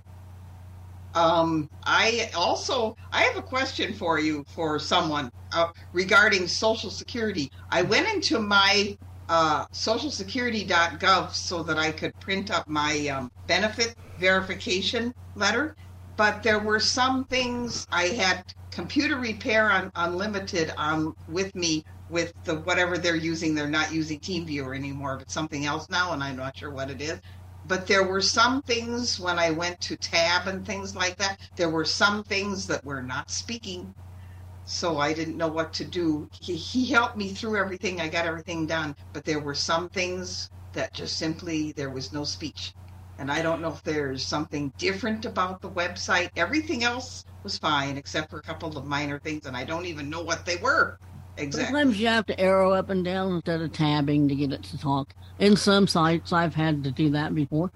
Um, I also I have a question for you for someone uh, regarding Social Security. I went into my uh, socialsecurity.gov so that I could print up my um, benefit verification letter, but there were some things I had computer repair on unlimited on with me with the whatever they're using. They're not using TeamViewer anymore, but something else now, and I'm not sure what it is but there were some things when I went to tab and things like that, there were some things that were not speaking. So I didn't know what to do. He, he helped me through everything. I got everything done. But there were some things that just simply, there was no speech. And I don't know if there's something different about the website. Everything else was fine except for a couple of minor things, and I don't even know what they were exactly. Sometimes you have to arrow up and down instead of tabbing to get it to talk. In some sites, I've had to do that before.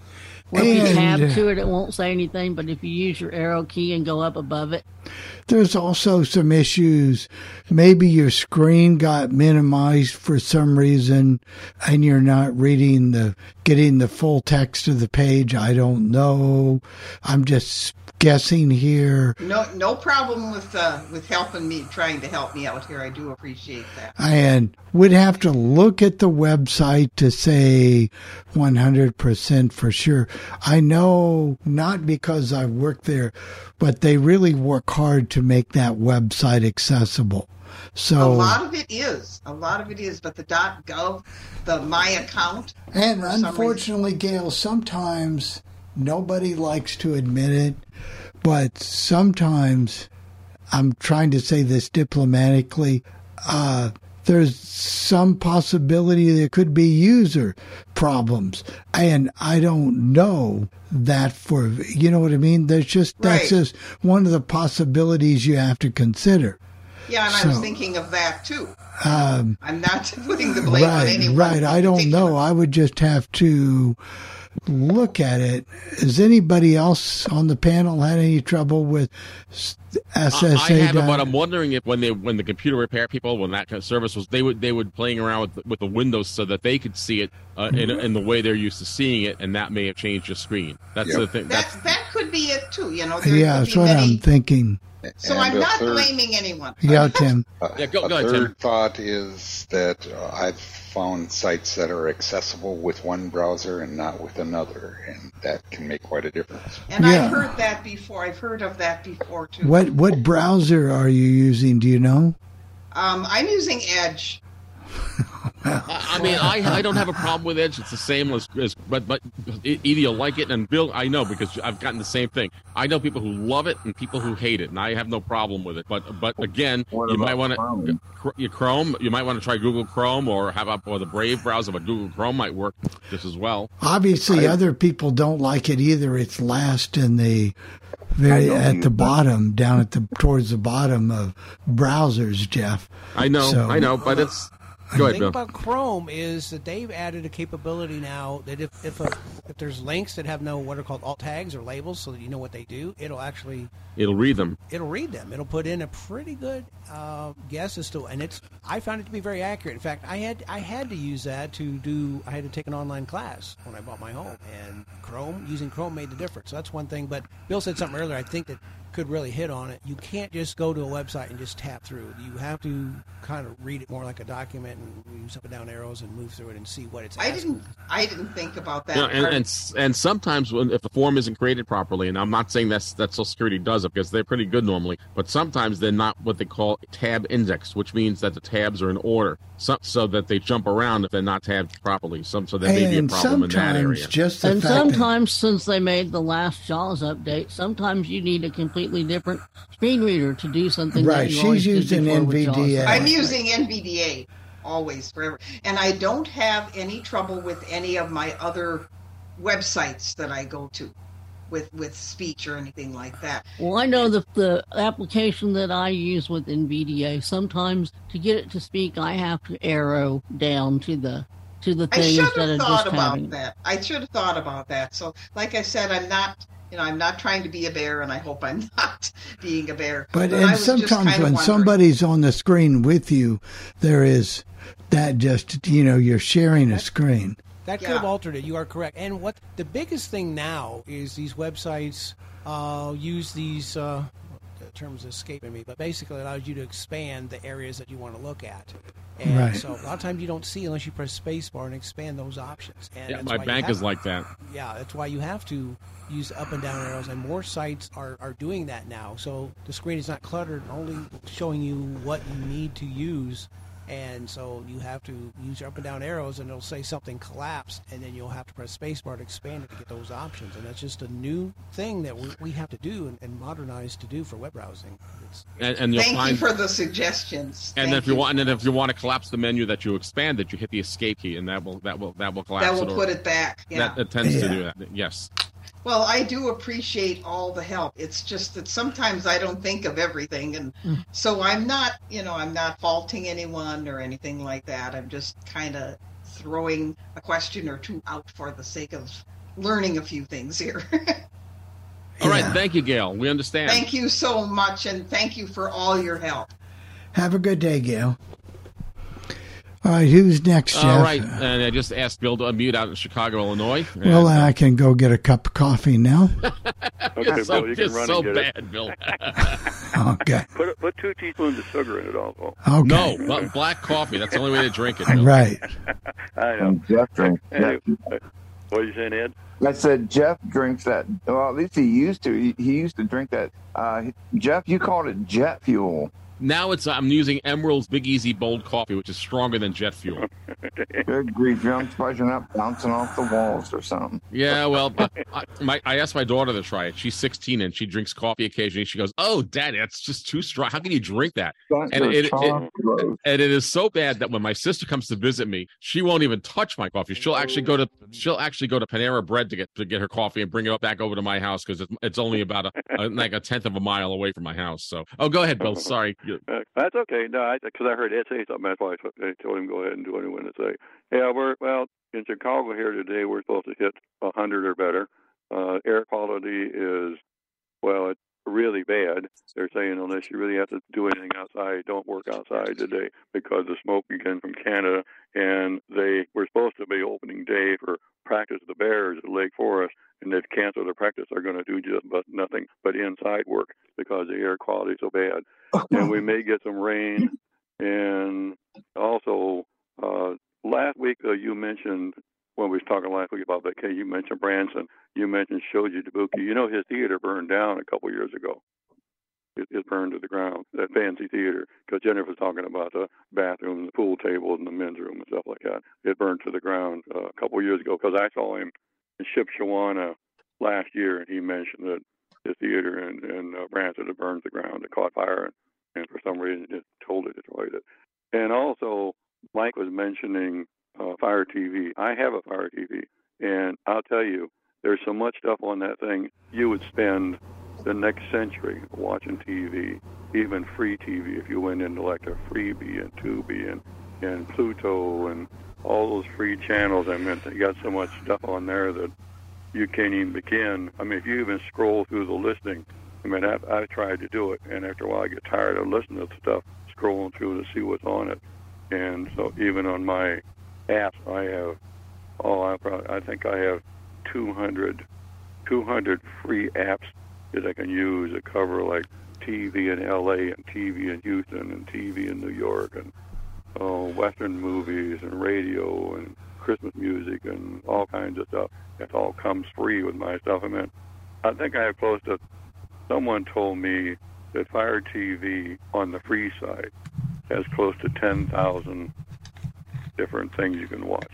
Where if you tab to uh, it, it won't say anything, but if you use your arrow key and go up above it, There's also some issues. Maybe your screen got minimized for some reason and you're not reading the, getting the full text of the page. I don't know. I'm just guessing here. No, no problem with uh, with helping me, trying to help me out here. I do appreciate that. And would have to look at the website to say 100% for sure. I know not because I work there, but they really work hard to make that website accessible. So a lot of it is, a lot of it is, but the dot .gov, the my account, and for some unfortunately, Gail, sometimes nobody likes to admit it, but sometimes I'm trying to say this diplomatically. Uh, there's some possibility there could be user problems. And I don't know that for, you know what I mean? There's just, that's just one of the possibilities you have to consider. Yeah, and I was thinking of that too. Um, I'm not putting the blame on right, anyone. right. I don't know. I would just have to look at it. Has anybody else on the panel had any trouble with SSA? I haven't, but dot- I'm wondering if when they when the computer repair people when that kind of service was they would they would playing around with with the windows so that they could see it uh, in, Mm-hmm. in the way they're used to seeing it, and that may have changed the screen. That's Yep. the thing. That's That that could be it too. You know, there yeah, that's what many. I'm thinking. So And I'm not third- blaming anyone. Yeah, Tim. yeah. Go, a go ahead, third Tim. thought is that uh, I've found sites that are accessible with one browser and not with another, and that can make quite a difference. And Yeah. I've heard that before. I've heard of that before too. What what browser are you using? Do you know? Um, I'm using Edge. I, I mean, I, I don't have a problem with Edge. It's the same as, as but but either you like it and Bill, I know because I've gotten the same thing. I know people who love it and people who hate it, and I have no problem with it. But but again, you might want to your Chrome. You might want to try Google Chrome or have up or the Brave browser, but Google Chrome might work just as well. Obviously, other people don't like it either. It's last in the very at use the that. bottom, down at the towards the bottom of browsers, Jeff. I know, So- I know, but it's The go ahead, thing Bill. about Chrome is that they've added a capability now that if if, a, if there's links that have no what are called alt tags or labels, so that you know what they do, it'll actually It'll read them. it'll read them. It'll put in a pretty good uh, guess as to, and it's I found it to be very accurate. In fact, I had I had to use that to do. I had to take an online class when I bought my home, and Chrome using Chrome made the difference. So that's one thing. But Bill said something earlier. I think that could really hit on it. You can't just go to a website and just tap through. You have to kind of read it more like a document and use up and down arrows and move through it and see what it's. I didn't. I didn't think about that. Yeah, and, and and sometimes when if a form isn't created properly, and I'm not saying that's that Social Security does it because they're pretty good normally, but sometimes they're not what they call tab indexed, which means that the tabs are in order, so, so that they jump around if they're not tabbed properly. Some so there may be a problem in that sometimes area. just and fact that- sometimes, since they made the last JAWS update, sometimes you need a completely different screen reader to do something. Right, that you she's always did using before with JAWS. NVDA. I'm using NVDA always forever, and I don't have any trouble with any of my other websites that I go to with with speech or anything like that. Well, I know that the application that I use with NVDA, sometimes to get it to speak, I have to arrow down to the to the I thing should instead have of thought just about having. that. I should have thought about that. So, like I said, I'm not. You know, I'm not trying to be a bear, and I hope I'm not being a bear. But I and sometimes when wondering. somebody's on the screen with you, there is that just you know you're sharing a screen. That could have altered it. You are correct. And what the biggest thing now is these websites uh, use these uh, the terms escaping me, but basically it allows you to expand the areas that you want to look at. And Right. so a lot of times you don't see unless you press spacebar and expand those options. And Yeah, my bank have- is like that. Yeah, that's why you have to use up and down arrows, and more sites are, are doing that now. So the screen is not cluttered, only showing you what you need to use. And so you have to use your up and down arrows, and it'll say something collapsed, and then you'll have to press spacebar to expand it to get those options. And that's just a new thing that we, we have to do and, and modernize to do for web browsing. It's, And, and you'll Thank find you for the suggestions. And Thank if you want, and then if you want to collapse the menu that you expand, expanded, you hit the escape key, and that will that will that will collapse that will it. or- put it back. Yeah. That, that tends to do that. Yes. Well, I do appreciate all the help. It's just that sometimes I don't think of everything, and Mm. so I'm not, you know, I'm not faulting anyone or anything like that. I'm just kind of throwing a question or two out for the sake of learning a few things here. All right. Thank you, Gail. We understand. thank you so much, and thank you for all your help. Have a good day, Gail. All right, who's next, Jeff? All right. And I just asked Bill to unmute out in Chicago, Illinois. Well, then I can go get a cup of coffee now. you're so, Bill, you can run so and get it. bad, Bill. Okay. Put put two teaspoons of sugar in it also. Okay. No, but black coffee. That's the only way to drink it. Bill. Right. I know. And Jeff drinks. Anyway, what are you saying, Ed? I said Jeff drinks that. Well, at least he used to. He, he used to drink that. Uh, Jeff, you called it jet fuel. Now it's I'm using Emeril's Big Easy Bold Coffee, which is stronger than jet fuel. Good grief, I'm spushing up, bouncing off the walls or something. Yeah, well, I, my, I asked my daughter to try it. She's 16 and she drinks coffee occasionally. She goes, "Oh, Dad, that's just too strong. How can you drink that?" That's And your it, it, and it is so bad that when my sister comes to visit me, she won't even touch my coffee. She'll actually go to she'll actually go to Panera Bread to get to get her coffee and bring it up back over to my house because it's, it's only about a, a like a tenth of a mile away from my house. So, oh, go ahead, Bill. Sorry. Uh, that's okay. No, because I, heard Ed say something. That's why I told- him go ahead and do what he wanted to say. Yeah, we're well in Chicago here today. We're supposed to hit a hundred or better. Uh, air quality is well, it's really bad. They're saying unless you really have to do anything outside, don't work outside today because the smoke begins from Canada. And they were supposed to be opening day for practice of the Bears at Lake Forest, and they've canceled their practice. They're going to do just but nothing but inside work because the air quality is so bad. and we may get some rain. And also, uh, last week uh, you mentioned when we was talking last week about vacation, you mentioned Branson, you mentioned Shoji Tabuchi. You know his theater burned down a couple years ago. It, it burned to the ground. That fancy theater, because Jennifer was talking about the bathroom, the pool tables, and the men's room and stuff like that. It burned to the ground uh, a couple years ago. Because I saw him in Shipshewana last year, and he mentioned that his theater in, in uh, Branson had burned to the ground. It caught fire, and, and for some reason, it totally destroyed it. And also, Mike was mentioning uh, Fire TV. I have a Fire TV, and I'll tell you, there's so much stuff on that thing. You would spend the next century watching TV, even free TV, if you went into like a Freevee and Tubi and and Pluto and all those free channels. I mean, they got so much stuff on there that you can't even begin. I mean, if you even scroll through the listing, I mean, I've, I've tried to do it, and after a while, I get tired of listening to stuff, scrolling through to see what's on it. And so, even on my apps, I have, oh, I, probably, I think I have 200, 200 free apps that I can use that cover like TV in LA and TV in Houston and TV in New York and oh, Western movies and radio and Christmas music and all kinds of stuff. It all comes free with my stuff. I mean, I think I have close to. Someone told me that Fire TV on the free side has close to ten thousand different things you can watch.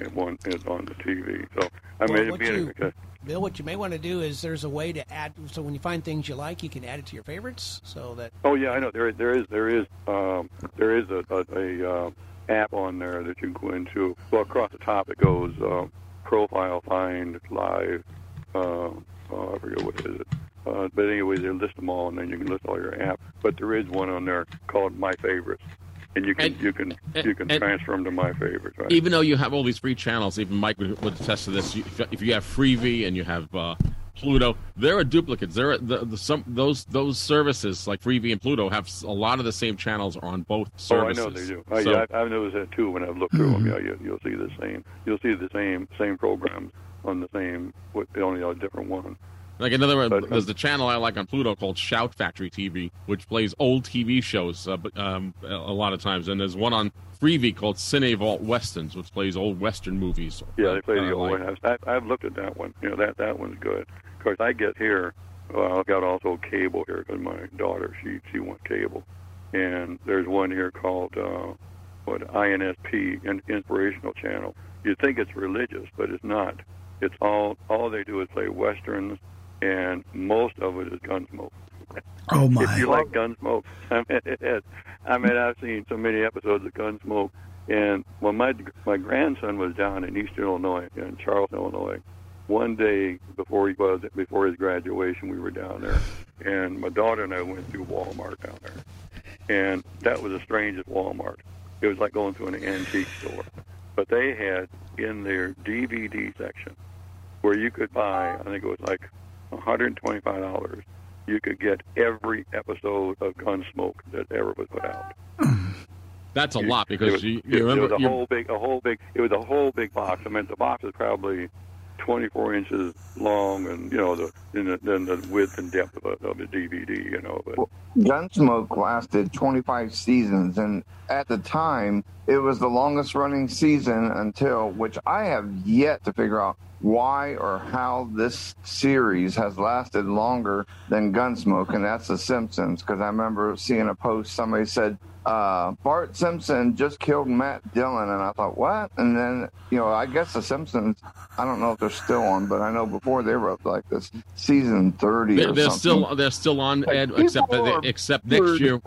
It one is on the TV. So I Well, mean, it'd what be you- a, Bill, what you may want to do is there's a way to add. So when you find things you like, you can add it to your favorites. So that Oh yeah, I know. There, there is, there is, um, there is a, a, a uh, app on there that you can go into. Well, across the top it goes uh, profile, find, live. Uh, oh, I forget what is it. Uh, but anyway, they list them all, and then you can list all your apps. But there is one on there called My Favorites, and you can you can you can and- transfer them to My Favorites. Right? Even though you have all these free channels, even Mike would, would attest to this. You, if you have Freevee and you have uh, Pluto, there are duplicates. There are the, the, some those those services like Freevee and Pluto have a lot of the same channels on both services. Oh, I know they do. Oh, So- yeah, I- I've noticed that too when I've looked through them. Yeah, you, you'll see the same. You'll see the same same programs on the same, only a different one. Like in other words, there's the channel I like on Pluto called Shout Factory TV, which plays old TV shows uh, um, a lot of times. And there's one on Freevee called Cine Vault Westerns, which plays old Western movies. Yeah, they play Uh, the old like- one. I've, I've looked at that one. You know, that that one's good. Of course, I get here. Well, I've got also cable here because my daughter she she wants cable, and there's one here called uh, what INSP, an Inspirational Channel. You'd think it's religious, but it's not. It's all all they do is play westerns, and most of it is Gunsmoke. Oh my! God. If you like Gunsmoke, I mean, it is. I mean, I've seen so many episodes of Gunsmoke, and when my my grandson was down in Eastern Illinois, in Charleston, Illinois, one day before he was before his graduation, we were down there, and my daughter and I went through Walmart down there, and that was the strangest Walmart. It was like going to an antique store, but they had in their DVD section where you could buy, I think it was like $125. You could get every episode of Gunsmoke that ever was put out. That's a You- lot because it was, you, you it remember was a whole big, a whole big. It was a whole big box. I mean, the box is probably 24 inches long, and you know the then the, then the width and depth of, a, of the DVD. You know, but Gunsmoke lasted 25 seasons, and at the time, it was the longest running season until, which I have yet to figure out why or how this series has lasted longer than Gunsmoke, and that's The Simpsons. Because I remember seeing a post, somebody said, uh, Bart Simpson just killed Matt Dillon, and I thought, what? And then, you know, I guess The Simpsons, I don't know if they're still on, but I know before they were up like this season 30 They're, or they're something. still they're still on, Ed, people except that they, except next year,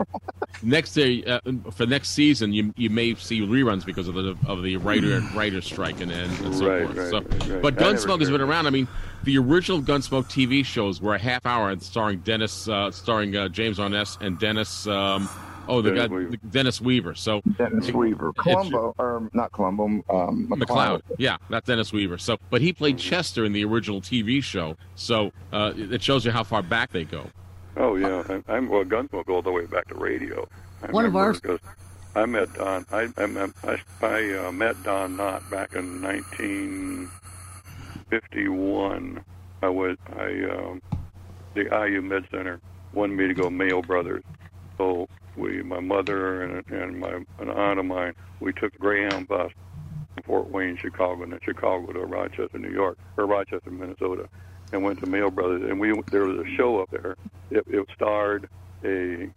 next year uh, for next season, you you may see reruns because of the of the writer writer strike and and, and so Right, forth. right, so, right, right. but I never Gunsmoke has been around. I mean, the original Gunsmoke TV shows were a half hour and starring Dennis, uh, starring uh, James Arness and Dennis. Um, oh, the Dennis guy Weaver. Dennis Weaver. So Dennis Weaver. it's- Columbo, or not Columbo, um, McCloud. McCloud. Yeah, not Dennis Weaver. So, but he played Chester in the original TV show. So uh, it shows you how far back they go. Oh yeah, I'm, I'm well. Gunsmoke all the way back to radio. I One of remember our- 'cause I met Don. I I, met- I, I uh, met Don Knott back in 1951. I was I um, the IU Med Center wanted me to go Mayo Brothers, so we, my mother and and my an aunt of mine, we took the Greyhound bus from Fort Wayne, Chicago, and then Chicago to Rochester, New York, or Rochester, Minnesota, and went to Mayo Brothers. And we there was a show up there. It, it starred a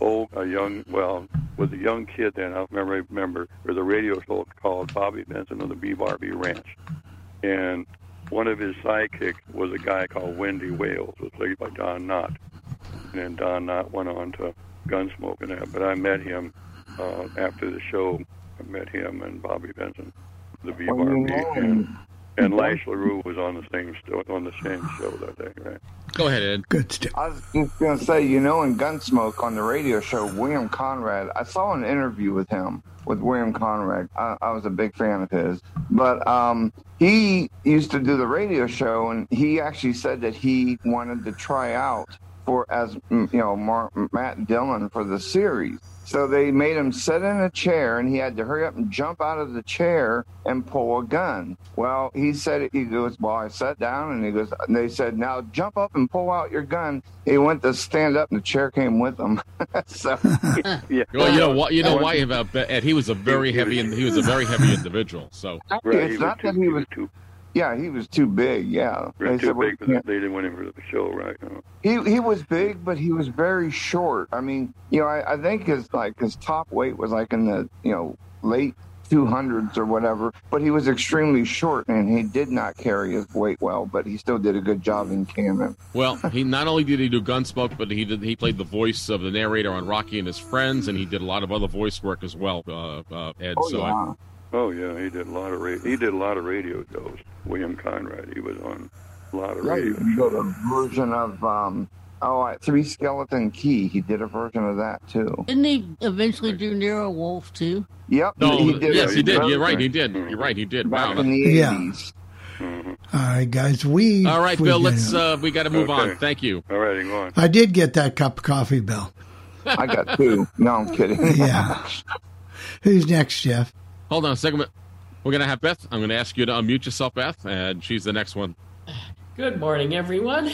old, a young, well, was a young kid then. I remember. I remember there was a radio show called Bobby Benson of the B-Bar-B Ranch, and one of his sidekicks was a guy called Windy Wales, was played by Don Knott. And then Don Knott went on to Gunsmoke and that. But I met him uh, after the show. I met him and Bobby Benson, the B and and Lash LaRue was on the same on the same show that day, right? Go ahead, Ed. Good stuff. I was just going to say, you know, in Gunsmoke on the radio show, William Conrad, I saw an interview with him, with William Conrad. I, I was a big fan of his. But um, he used to do the radio show, and he actually said that he wanted to try out for, as, mm, you know, Mar- Matt Dillon for the series. So they made him sit in a chair, and he had to hurry up and jump out of the chair and pull a gun. Well, he said he goes, "Well, I sat down," and he goes, and they said, "Now jump up and pull out your gun." He went to stand up, and the chair came with him. so, yeah. Well, you know what? You know why about Ed? He was a very heavy. And he was a very heavy individual. So it's not that he was too. Yeah, he was too big. Yeah, They too said, well, big, but they didn't want him for the show, right? Uh, He he was big, but he was very short. I mean, you know, I, I think his like his top weight was like in the you know late two hundreds or whatever. But he was extremely short, and he did not carry his weight well. But he still did a good job in Cannon. Well, he not only did he do Gunsmoke, but he did he played the voice of the narrator on Rocky and His Friends, and he did a lot of other voice work as well. Uh, uh, Ed, Oh, so yeah. Oh yeah, he did a lot of radio. He did a lot of radio shows. William Conrad, he was on a lot of Right, radio. you got a version of um oh uh, Three Skeleton Key. He did a version of that too. Didn't he eventually do Nero Wolfe too? Yep. no, he did yes, he did. You're right. He did. You're right. He did. Back Wow. in the Yeah. 80s. All right, guys. We All right, we Bill. get Let's uh, we got to move on. Thank you. All right, go on. I did get that cup of coffee, Bill. I got two. No, I'm kidding. Yeah. Who's next, Jeff? Hold on a second. We're gonna have Beth. I'm gonna ask you to unmute yourself, Beth, and she's the next one. Good morning, everyone.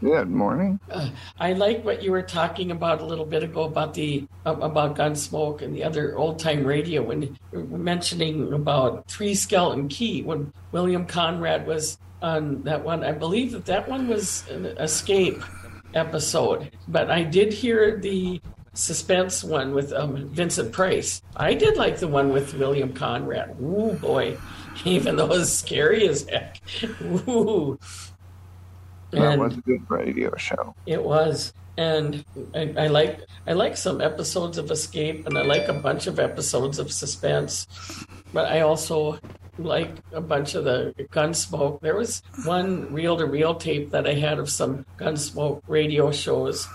Good morning. Uh, I like what you were talking about a little bit ago about the uh, about Gunsmoke and the other old time radio when you were mentioning about Three Skeleton Key when William Conrad was on that one. I believe that that one was an escape episode, but I did hear the suspense one with um, Vincent Price. I did like the one with William Conrad. Ooh boy, even though it's scary as heck. Ooh. That was a good radio show. it was, and I, I like I like some episodes of Escape, and I like a bunch of episodes of Suspense, but I also like a bunch of the Gunsmoke. There was one reel to reel tape that I had of some Gunsmoke radio shows,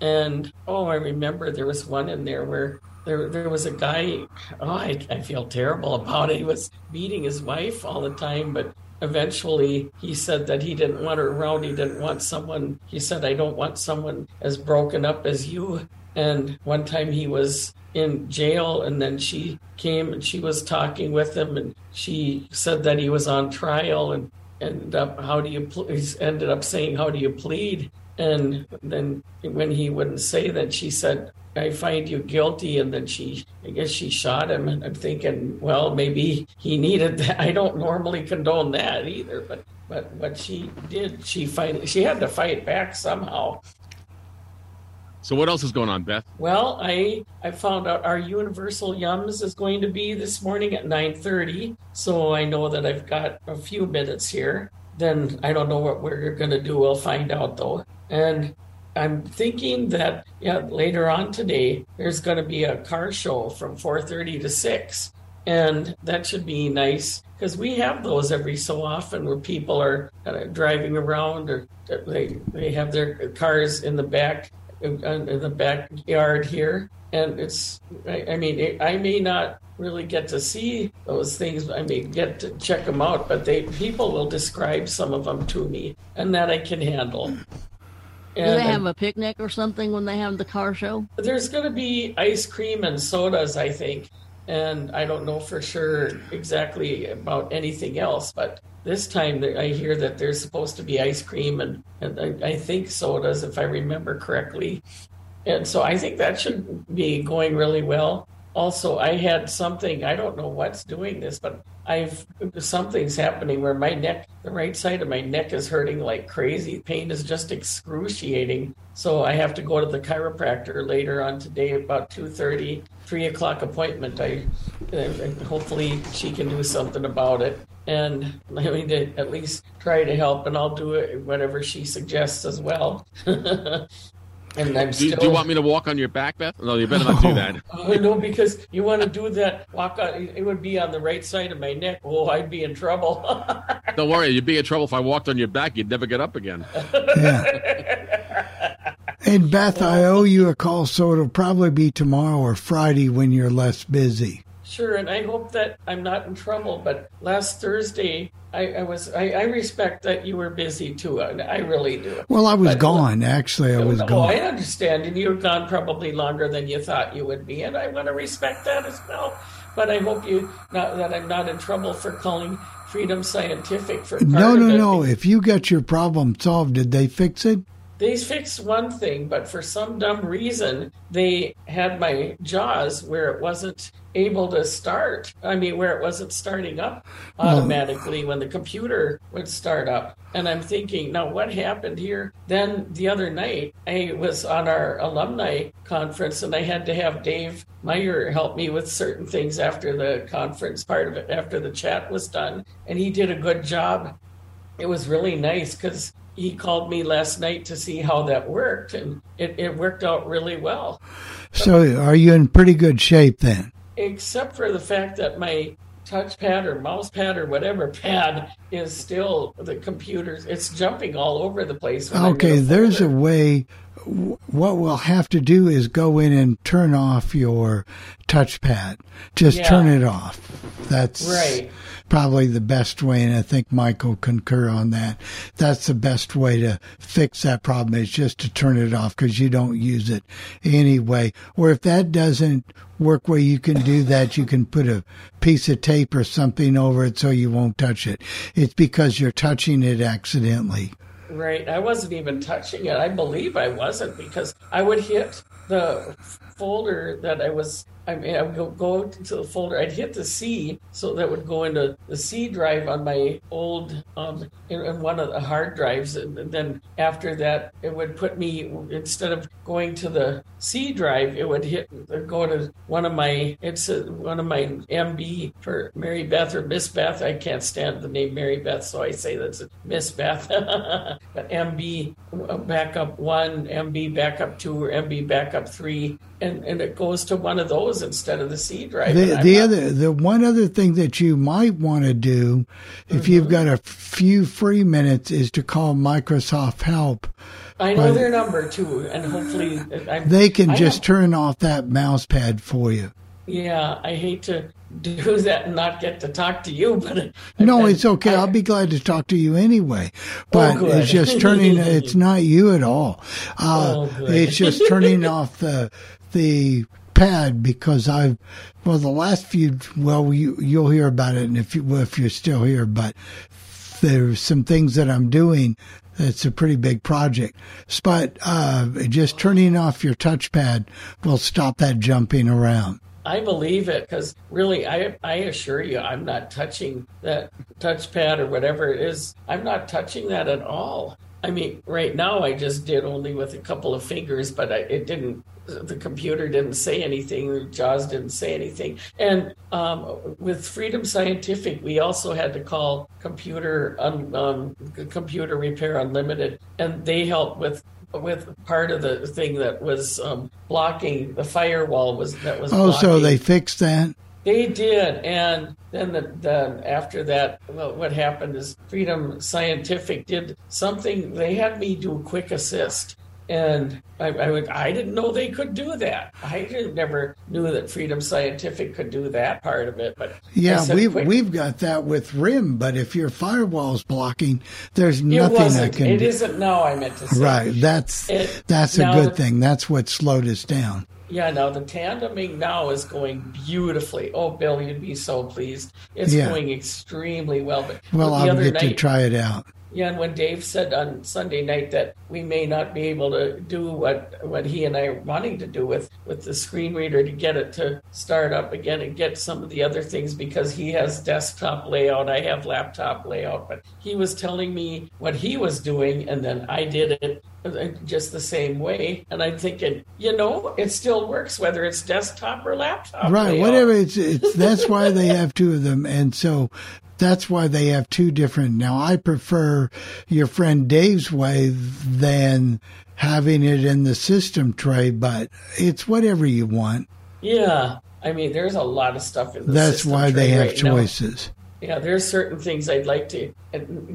and oh, I remember there was one in there where. There, there was a guy. Oh, I, I feel terrible about it. He was beating his wife all the time, but eventually he said that he didn't want her around. He didn't want someone, he said, I don't want someone as broken up as you. And one time he was in jail, and then she came and she was talking with him, and she said that he was on trial, and ended up how do you pl- he ended up saying how do you plead and then when he wouldn't say that she said I find you guilty and then she I guess she shot him and I'm thinking well maybe he needed that I don't normally condone that either but but what she did she finally she had to fight back somehow So what else is going on, Beth? well, I I found out our Universal Yums is going to be this morning at 9:30, so I know that I've got a few minutes here. Then I don't know what we're going to do. We'll find out though. And I'm thinking that yeah, later on today there's going to be a car show from 4:30 to 6. And that should be nice because we have those every so often where people are driving around or they they have their cars in the back in, the backyard here, and it's. I, I mean, I may not really get to see those things. I may get to check them out, but they people will describe some of them to me, and that I can handle. Do they have a picnic or something when they have the car show? there's going to be ice cream and sodas, I think. And I don't know for sure exactly about anything else, but this time I hear that there's supposed to be ice cream and, and I, I think sodas, if I remember correctly. And so I think that should be going really well. Also, I had something, I don't know what's doing this, but I've something's happening where my neck, the right side of my neck is hurting like crazy. Pain is just excruciating. So I have to go to the chiropractor later on today about 2.30, 3 o'clock appointment. I, hopefully she can do something about it. And I to at least try to help, and I'll do it whatever she suggests as well. and I'm Do, still. do you want me to walk on your back, Beth? No, you better not do that. Oh, no, because you want to do that. Walk on. It would be on the right side of my neck. Oh, I'd be in trouble. Don't worry, you'd be in trouble if I walked on your back. You'd never get up again. Yeah. And Beth, I owe you a call, so it'll probably be tomorrow or Friday when you're less busy. Sure, and I hope that I'm not in trouble. But last Thursday, I, I was. I, I respect that you were busy too. I, I really do. Well, I was But- uh, gone. Actually, I was oh, gone. I understand, and you've gone probably longer than you thought you would be, and I want to respect that as well. But I hope you not that I'm not in trouble for calling Freedom Scientific for No, no, no. If you got your problem solved, did they fix it? They fixed one thing, but for some dumb reason, they had my jaws where it wasn't able to start. I mean, where it wasn't starting up hmm. automatically when the computer would start up. And I'm thinking, now what happened here? Then the other night, I was on our alumni conference and I had to have Dave Meyer help me with certain things after the conference part of it, after the chat was done. And he did a good job it was really nice because he called me last night to see how that worked, and it, it worked out really well. So, are you in pretty good shape then? Except for the fact that my touchpad or mouse pad or whatever pad is still the computer's. It's jumping all over the place. when I'm in Okay, there's a way. What we'll have to do is go in and turn off your touchpad. Just Yeah. turn it off. That's Right. Probably the best way, and I think Michael concur on that. That's the best way to fix that problem is just to turn it off because you don't use it anyway. Or if that doesn't work where you can do that, you can put a piece of tape or something over it so you won't touch it. It's because you're touching it accidentally. Right. I wasn't even touching it. I believe I wasn't because I would hit the folder that I was. I mean, I would go, to the folder. I'd hit the C, so that would go into the C drive on my old, um, in, in one of the hard drives. And then after that, it would put me instead of going to the C drive, it would hit go to one of my. It's a, one of my MB for Mary Beth or Miss Beth. I can't stand the name Mary Beth, so I say that's Miss Beth. but MB backup one, MB backup two, or MB backup three, and and it goes to one of those instead of the C drive. The, the other, the one other thing that you might want to do, if you've got a few free minutes, is to call Microsoft Help. I know But their number too, and hopefully I'm, They can I just have- turn off that mouse pad for you. Yeah, I hate to do that and not get to talk to you, but No, it's okay. I'll be glad to talk to you anyway. But Oh, it's just turning. It's not you at all. Uh, Oh, it's just turning off the the pad because I've well the last few well you you'll hear about it and if you well, if you're still here but there's some things that I'm doing. It's a pretty big project, but uh, just turning off your touchpad will stop that jumping around. I believe it because really, I I assure you, I'm not touching that touchpad or whatever it is. I'm not touching that at all. I mean, right now I just did only with a couple of fingers, but I, it didn't. The computer didn't say anything. Jaws didn't say anything. And um, with Freedom Scientific, we also had to call computer un, um, computer repair unlimited, and they helped with with part of the thing that was um, blocking the firewall was that was. Oh, so they fixed that. they did, and then the, then after that, well, what happened is Freedom Scientific did something. They had me do quick assist, and I I, would, I didn't know they could do that. I never knew that Freedom Scientific could do that part of it. But Yeah, said, we've "Quick we've got that with RIM, but if your firewall's blocking, there's nothing. I can It do. isn't now. I meant to say. Right, that's It- that's a good the- thing. That's what slowed us down. Yeah, now the tandeming now is going beautifully. Oh, Bill, you'd be so pleased. It's Yeah. going extremely well. But Well, I'll get to try it out. Yeah, and when Dave said on Sunday night that we may not be able to do what what he and I are wanting to do with with the screen reader to get it to start up again and get some of the other things because he has desktop layout, I have laptop layout, but he was telling me what he was doing and then I did it uh, just the same way and I'm thinking, you know, it still works whether it's desktop or laptop. right, layout. whatever. It's it's that's why they have two of them, and so that's why they have two different. Now, I prefer your friend Dave's way than having it in the system tray, but it's whatever you want. Yeah. I mean, there's a lot of stuff in the That's why they have right now. choices. Yeah, there's certain things I'd like to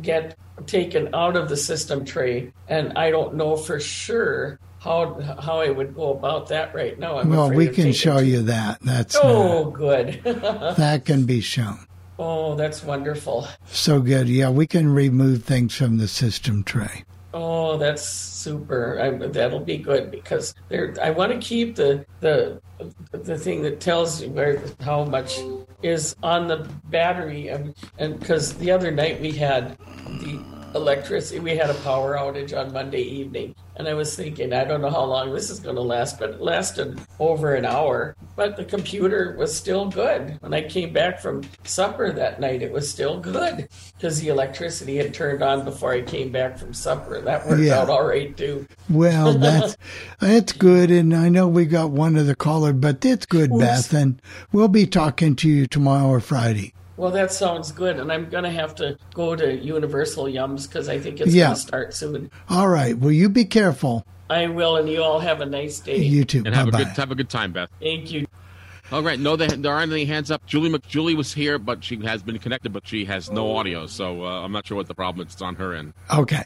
get taken out of the system tray, and I don't know for sure how how I would go about that right now. I'm well, we can show you that. That's Oh, good. that can be shown. Oh, that's wonderful. So good. Yeah, we can remove things from the system tray. Oh, that's super. I, that'll be good because there. I want to keep the the the thing that tells you where how much is on the battery, and and because the other night we had the electricity, we had a power outage on Monday evening, and I was thinking, I don't know how long this is going to last, but it lasted over an hour. But the computer was still good. When I came back from supper that night, it was still good because the electricity had turned on before I came back from supper. That worked Yeah. out all right too. Well, that's that's good, and I know we got one other caller, but it's good, Oops. Beth, and we'll be talking to you tomorrow or Friday. Well, that sounds good, and I'm going to have to go to Universal Yums because I think it's Yeah. going to start soon. All right. Well, you be careful. I will, and you all have a nice day. You too. And have a Bye-bye. good have a good time, Beth. Thank you. All right, no, there, there aren't any hands up. Julie McJulie was here, but she has been connected, but she has no audio, so uh, I'm not sure what the problem is. It's on her end. Okay.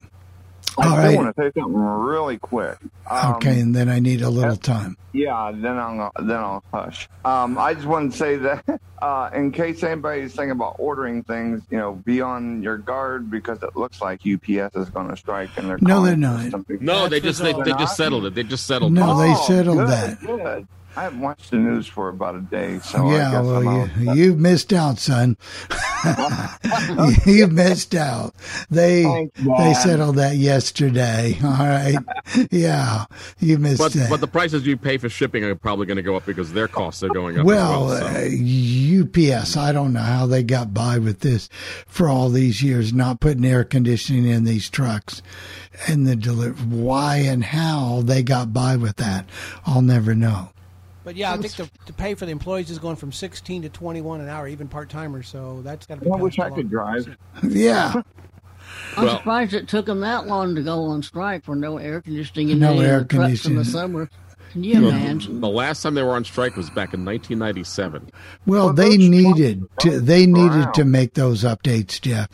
I All still right. want to say something really quick. Um, Okay, and then I need a little time. Yeah, then I'll then I'll hush. Um, I just want to say that uh, in case anybody's thinking about ordering things, you know, be on your guard because it looks like UPS is going to strike and they're No, they're not. something. No, they just they, They're they not? just settled it. They just settled. No, it. they Oh, settled good, that. Good. I haven't watched the news for about a day, so I yeah, guess well, I'm you, you missed out, son. you missed out. They Thanks, they Dad. settled that yesterday. All right. Yeah, you missed But that. but the prices you pay for shipping are probably going to go up because their costs are going up. Well, well so. uh, UPS, I don't know how they got by with this for all these years, not putting air conditioning in these trucks. And the deli- why and how they got by with that, I'll never know. But yeah, I think the, the pay for the employees is going from 16 to 21 an hour, even part timers. So that's got to be. I kinda wish I could drive. Yeah, I'm Well- surprised it took them that long to go on strike for no air conditioning in No any air of the trucks in the summer. Can you The- imagine? the last time they were on strike was back in 1997. well, Well, they needed to. They needed around. to make those updates, Jeff.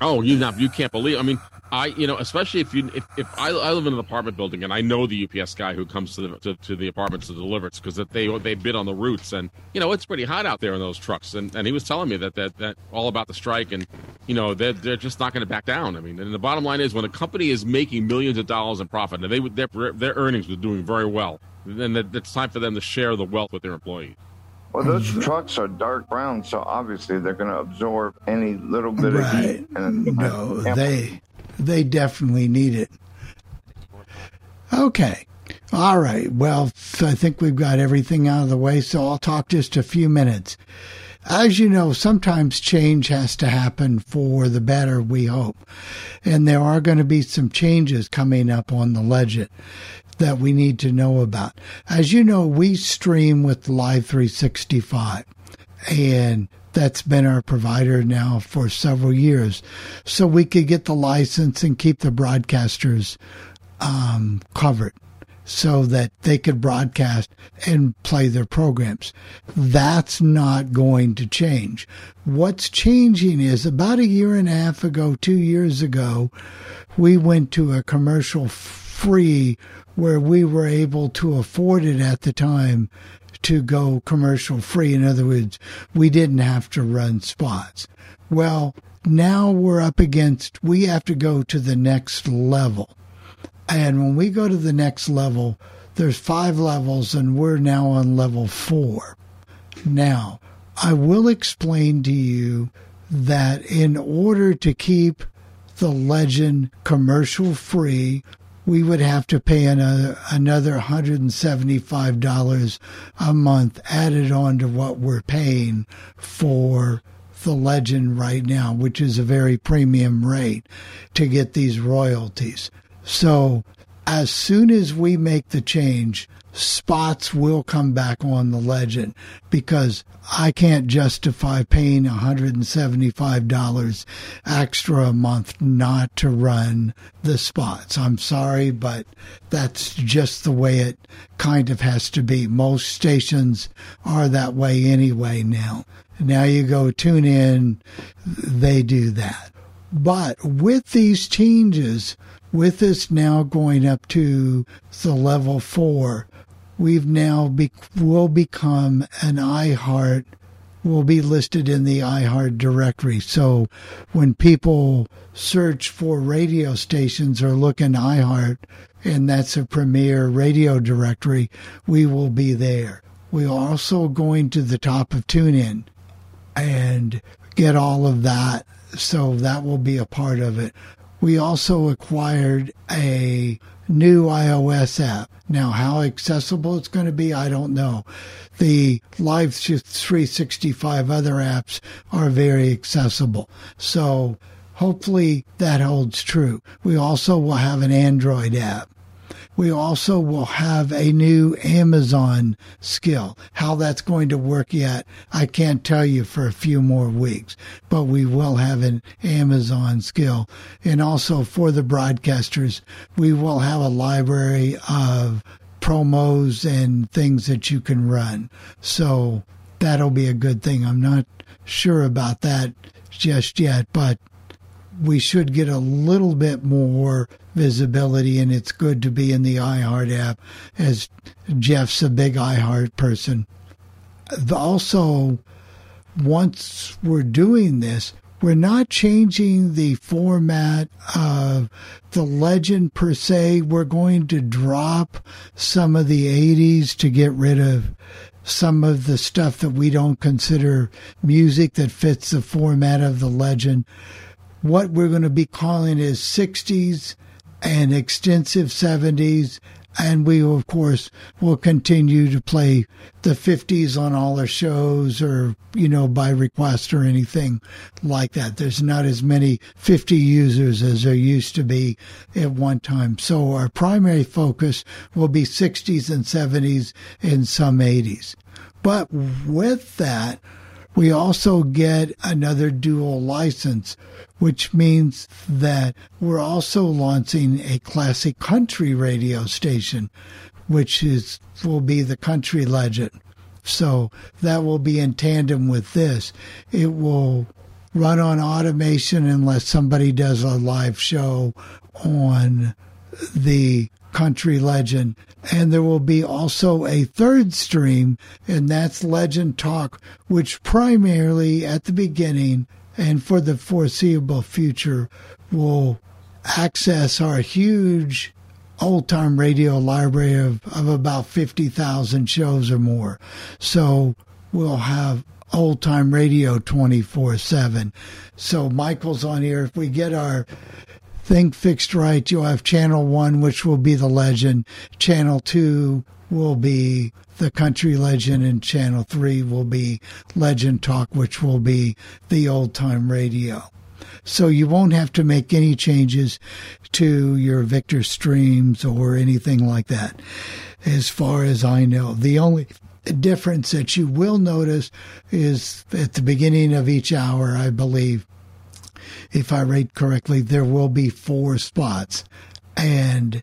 Oh, you not you can't believe. I mean, I you know, especially if you if, if I, I live in an apartment building and I know the UPS guy who comes to the to, to the apartments to deliver it because they they bid on the routes and you know it's pretty hot out there in those trucks and, and he was telling me that that that all about the strike and you know they're they're just not going to back down. I mean, and the bottom line is when a company is making millions of dollars in profit and they would their their earnings were doing very well, then that- it's time for them to share the wealth with their employees. Well, those trucks are dark brown, so obviously they're going to absorb any little bit of heat. And no, they they definitely need it. Okay. All right. Well, I think we've got everything out of the way, so I'll talk just a few minutes. As you know, sometimes change has to happen for the better, we hope. And there are going to be some changes coming up on the legend that we need to know about. As you know, we stream with Live 365 and that's been our provider now for several years. So we could get the license and keep the broadcasters um, covered so that they could broadcast and play their programs. That's not going to change. What's changing is about a year and a half ago, two years ago, we went to a commercial free where we were able to afford it at the time to go commercial free. In other words, we didn't have to run spots. Well, now we're up against, we have to go to the next level. And when we go to the next level, there's five levels, and we're now on level four. Now, I will explain to you that in order to keep the legend commercial free, we would have to pay uh, another another $175 a month added on to what we're paying for the legend right now, which is a very premium rate to get these royalties. So as soon as we make the change, spots will come back on the legend because I can't justify paying $175 extra a month not to run the spots. I'm sorry, but that's just the way it kind of has to be. Most stations are that way anyway now. Now you go tune in, they do that. But with these changes, with us now going up to the level four, we've now be, will become an iHeart will be listed in the iHeart directory. So when people search for radio stations or look in iHeart, and that's a premier radio directory, we will be there. We're also going to the top of TuneIn and get all of that. So that will be a part of it. We also acquired a new iOS app. Now, how accessible it's going to be, I don't know. The Live 365 other apps are very accessible. So hopefully that holds true. We also will have an Android app we also will have a new Amazon skill. How that's going to work yet, I can't tell you for a few more weeks, but we will have an Amazon skill. And also for the broadcasters, we will have a library of promos and things that you can run. So that'll be a good thing. I'm not sure about that just yet, but we should get a little bit more visibility, and it's good to be in the iHeart app as Jeff's a big iHeart person. Also, once we're doing this, we're not changing the format of the legend per se. We're going to drop some of the 80s to get rid of some of the stuff that we don't consider music that fits the format of the legend what we're going to be calling is 60s and extensive 70s. And we, of course, will continue to play the 50s on all our shows or, you know, by request or anything like that. There's not as many 50 users as there used to be at one time. So our primary focus will be 60s and 70s and some 80s. But with that, we also get another dual license, which means that we're also launching a classic country radio station, which is will be the country legend. So that will be in tandem with this. It will run on automation unless somebody does a live show on the country legend. And there will be also a third stream, and that's Legend Talk, which primarily at the beginning and for the foreseeable future will access our huge old time radio library of, of about 50,000 shows or more. So we'll have old time radio 24 7. So Michael's on here. If we get our thing fixed right, you'll have channel one, which will be the legend. Channel two will be the country legend, and channel three will be legend talk, which will be the old time radio. So you won't have to make any changes to your Victor streams or anything like that, as far as I know. The only difference that you will notice is at the beginning of each hour, I believe, if I rate correctly, there will be four spots. And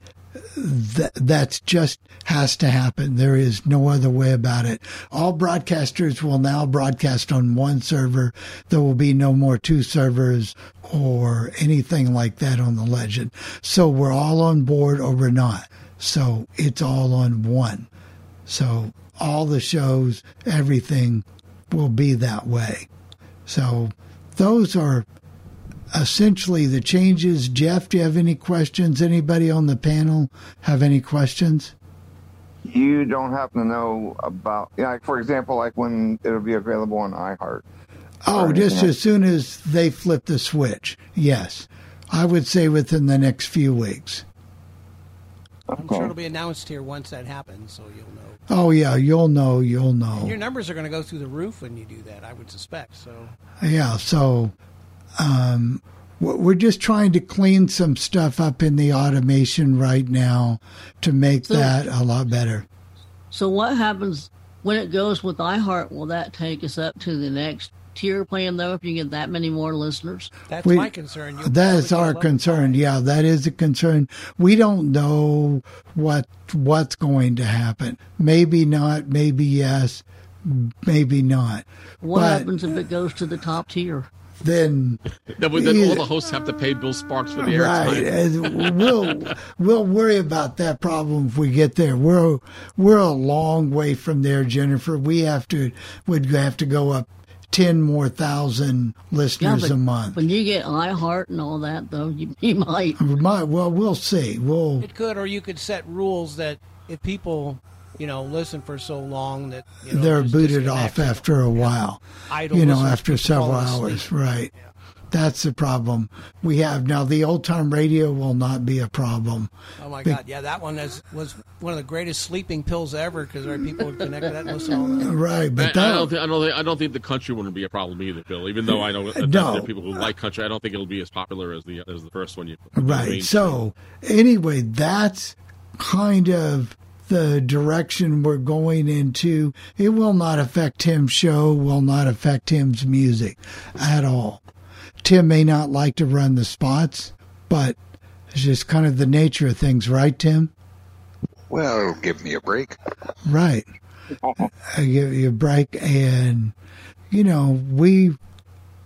that that's just has to happen. There is no other way about it. All broadcasters will now broadcast on one server. There will be no more two servers or anything like that on the legend. So we're all on board or we're not. So it's all on one. So all the shows, everything will be that way. So those are essentially the changes. Jeff, do you have any questions? Anybody on the panel have any questions? You don't happen to know about, like for example, like when it'll be available on iHeart. Oh, just as soon as they flip the switch. Yes. I would say within the next few weeks. I'm sure it'll be announced here once that happens, so you'll know. Oh, yeah, you'll know, you'll And know. your numbers are going to go through the roof when you do that, I would suspect. So Yeah, so um, we're just trying to clean some stuff up in the automation right now to make So- that a lot better. So what happens when it goes with iHeart? Will that take us up to the next tier plan though? If you get that many more listeners, that's We- my concern. You'll That is our get level concern. Yeah, that is a concern. We don't know what what's going to happen. Maybe not. Maybe yes. Maybe not. what But happens if it goes to the top tier? Then Then, then all the hosts have to pay Bill Sparks for the right. airtime. and we'll we'll worry about that problem if we get there. We're we're a long way from there, Jennifer. We have to would have to go up ten more thousand listeners but a month. When you get iHeart and all that, though, you, you might. We might- well, we'll see. We'll It could, or you could set rules that if people, you know, listen for so long that you know, they're booted off after a while. Idle you know, after several hours, asleep. right? That's the problem we have now. The old time radio will not be a problem. Oh my Be- God! Yeah, that one is, was one of the greatest sleeping pills ever because right, people would connect to that and listen all night. Right, I, but I that, don't think I don't think I don't think the country wouldn't be a problem either, Bill. Even though I know that No. there are people who like country, I don't think it'll be as popular as the as the first one. You Right. So, anyway, that's kind of the direction we're going into. It will not affect Tim's show, will not affect Tim's music at all. Tim may not like to run the spots, but it's just kind of the nature of things, right, Tim? Well, it'll give me a break. Right. I give you a break, and you know we,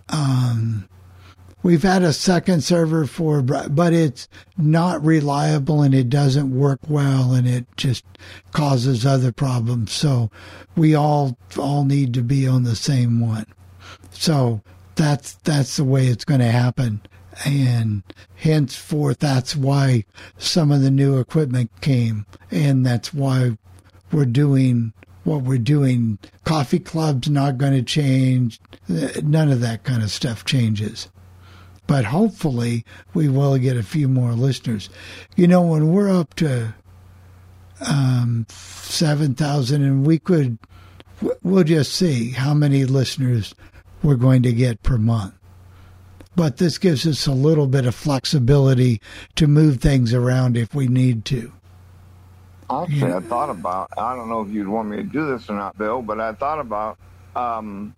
um, we've had a second server for, but it's not reliable and it doesn't work well, and it just causes other problems. So we all all need to be on the same one. So that's that's the way it's going to happen, and henceforth that's why some of the new equipment came, and that's why we're doing what we're doing. Coffee club's not going to change. None of that kind of stuff changes. But hopefully, we will get a few more listeners. You know, when we're up to um, 7,000, and we could, we'll just see how many listeners we're going to get per month. But this gives us a little bit of flexibility to move things around if we need to. Actually, I thought about. I don't know if you'd want me to do this or not, Bill, but I thought about um,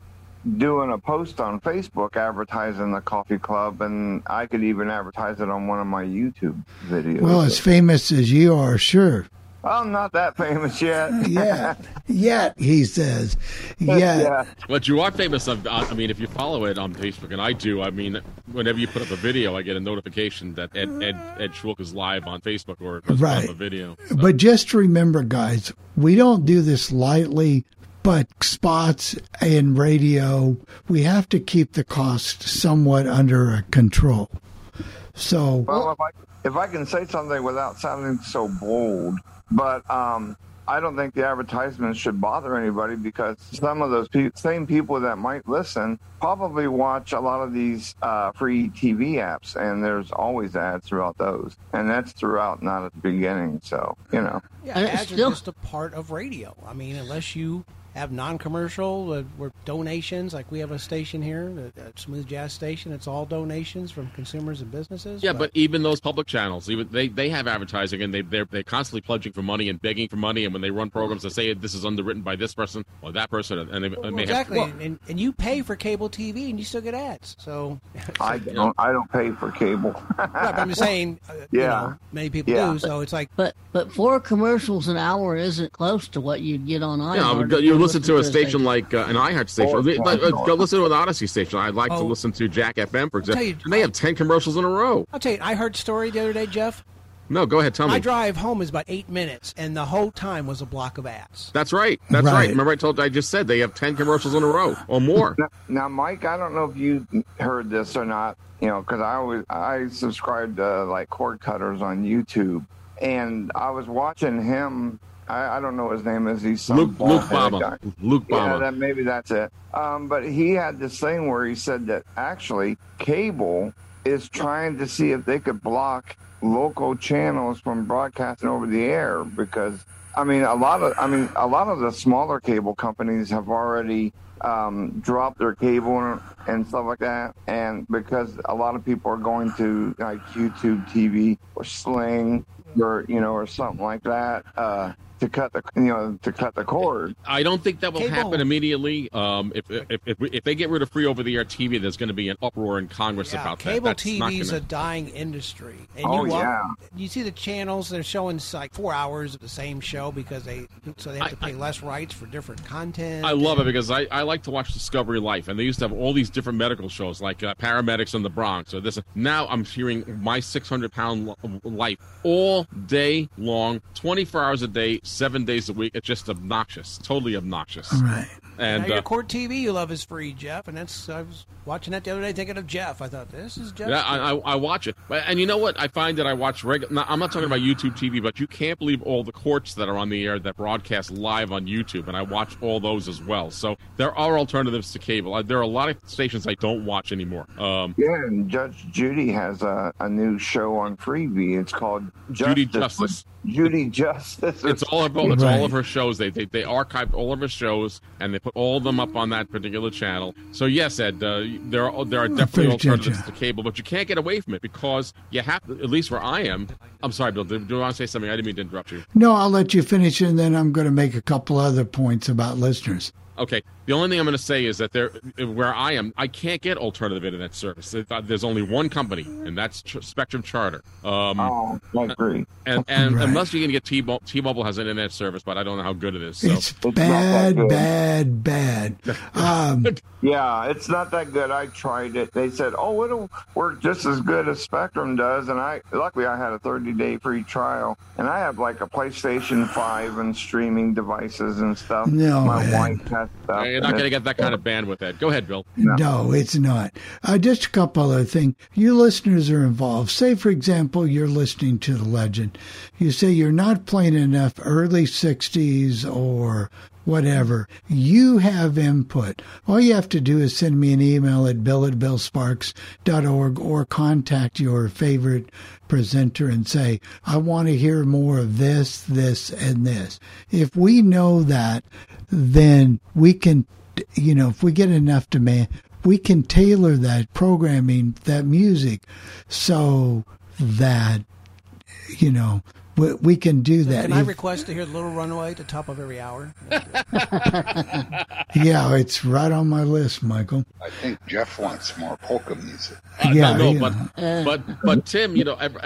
doing a post on Facebook advertising the coffee club, and I could even advertise it on one of my YouTube videos. Well, as famous as you are, sure. I'm not that famous yet. Yeah, yet he says, yeah. But you are famous. Of, uh, I mean, if you follow it on Facebook, and I do, I mean, whenever you put up a video, I get a notification that Ed Ed, Ed Schwilk is live on Facebook or Right. a video. But just remember, guys, we don't do this lightly. But spots and radio, we have to keep the cost somewhat under control. So, Well, if I if I can say something without sounding so bold, but um, I don't think the advertisements should bother anybody because some of those pe- same people that might listen probably watch a lot of these uh, free TV apps, and there's always ads throughout those, and that's throughout, not at the beginning. So you know, Yeah, ads are just a part of radio. I mean, unless you have non-commercial uh, where donations, like we have a station here, a, a smooth jazz station. It's all donations from consumers and businesses. Yeah, but even those public channels, even they, they have advertising and they they're they're constantly pledging for money and begging for money. And when they run programs, they say this is underwritten by this person or that person, and they, Well, they may exactly, have. and, and you pay for cable TV, and you still get ads. So I don't I don't pay for cable. Right, but I'm just saying, uh, you Yeah. know, many people Yeah. do. So it's like, But but four commercials an hour isn't close to what you'd get on iHeart. Yeah, if but you were listen to a listening station like uh, an iHeart station. Oh, Uh, Go listen to an Audacy station. I'd like to Oh. listen to Jack FM, for example. you- and they have ten commercials in a row. I'll tell you, I heard story the other day, Jeff. No, go ahead, tell me. My drive home is about eight minutes, and the whole time was a block of ads. That's right. That's right. Right. Remember, I told I just said they have ten commercials in a row or more. Now, now, Mike, I don't know if you heard this or not. You know, because I always I subscribe to like cord cutters on YouTube, and I was watching him. I, I don't know what his name is. He's some Luke- Luke Bouma. Luke Yeah, that maybe that's it. Um, but he had this thing where he said that actually cable is trying to see if they could block local channels from broadcasting over the air because I mean a lot of I mean a lot of the smaller cable companies have already um, dropped their cable and, and stuff like that and because a lot of people are going to like YouTube TV or Sling or you know or something like that uh, to cut the you know to cut the cord. I don't think that will Cable. happen immediately. Um, if, if, if, if they get rid of free over the air TV, there's going to be an uproar in Congress about that. Cable That's not TV is gonna- a dying industry, and Oh, you walk- yeah. you see the channels they're showing like four hours of the same show because they so they have to pay less rights for different content. I love it because I, I like to watch Discovery Life, and they used to have all these different medical shows like uh, paramedics in the Bronx or this. Now I'm hearing my 600 pound life all day long, 24 hours a day, seven days a week. It's just obnoxious, totally obnoxious. Right. And now your uh, court TV you love is free, Jeff, and that's I was watching that the other day thinking of Jeff. I thought this is Jeff. Yeah, I, I, I watch it, But- and you know what? I find that I watch regular. I'm not talking about YouTube TV, but you can't believe all the courts that are on the air that broadcast live on YouTube, and I watch all those as well. So there are alternatives to cable. There are a lot of stations I don't watch anymore. Um, Yeah, and Judge Judy has a, a new show on Freevee. It's called Judy Justice. Justice. Judy Justice. It's all of it's all of her shows. They, they they archived all of her shows and they put all of them up on that particular channel. So yes, Ed, uh, there are there are definitely Judge, alternatives to cable, but you can't get away from it because you have to. At least where I am. I'm sorry, Bill. Do, do you want to say something? I didn't mean to interrupt you. No, I'll let you finish, and then I'm going to make a couple other points about listeners. Okay. The only thing I'm going to say is that there, where I am, I can't get alternative internet service. It- uh, There's only one company, and that's Ch- Spectrum Charter. Um, oh, I agree. And and Right. unless you can get T-Mobile, T-Mobile has an internet service, but I don't know how good it is. So. It's bad, bad, bad. Um, Yeah, it's not that good. I tried it. They said, "Oh, it'll work just as good as Spectrum does." And I, luckily, I had a 30-day free trial, and I have like a PlayStation 5 and streaming devices and stuff. No, my man. wife has stuff. You're not going to get that kind of bandwidth, Ed. Go ahead, Bill. No, it's not. Uh, just a couple other things. You listeners are involved. Say, for example, you're listening to the legend. You say you're not playing enough early 60s or whatever. You have input. All you have to do is send me an email at bill at billsparks.org or contact your favorite presenter and say, I want to hear more of this, this, and this. If we know that, then we can you know, if we get enough demand, we can tailor that programming, that music, so that you know we, we can do that. Can I request to hear Little Runaway at the top of every hour? yeah, it's right on my list, Michael. I think Jeff wants more polka music. Uh, Yeah, no, no, yeah. but but but Tim, you know, every,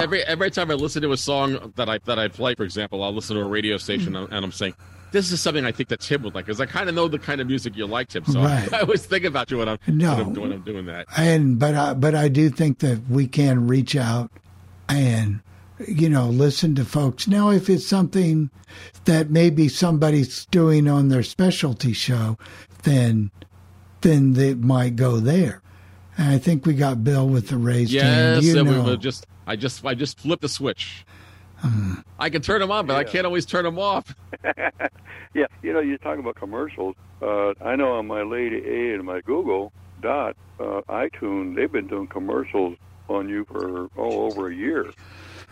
every every time I listen to a song that I that I play, for example, I'll listen to a radio station and I'm saying. This is something I think that Tim would like, because I kind of know the kind of music you like, Tim. So Right. I, always think about you when I'm, No. when, I'm, when I'm doing that. And but I, but I do think that we can reach out and you know listen to folks. Now, if it's something that maybe somebody's doing on their specialty show, then then they might go there. And I think we got Bill with the raised hand. Yes, You and we know. were just I just I just flipped the switch. I can turn them on, but I can't always turn them off. yeah, you know, you talk about commercials. Uh, I know on my Lady A and my Google Dot uh, iTunes, they've been doing commercials on you for oh over a year.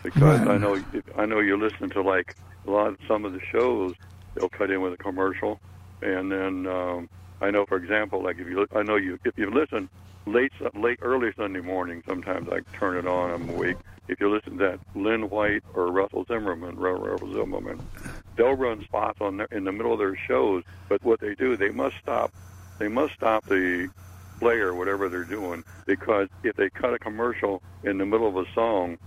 Because Right. I know I know you're listening to like a lot of some of the shows, they'll cut in with a commercial, and then um, I know, for example, like if you I know you if you listen late late early Sunday morning, sometimes I turn it on. I'm awake. If you listen to that Lynn White or Russell Zimmerman, Russell Zimmerman, they'll run spots on their, in the middle of their shows. But what they do, they must stop. They must stop the player, whatever they're doing, because if they cut a commercial in the middle of a song,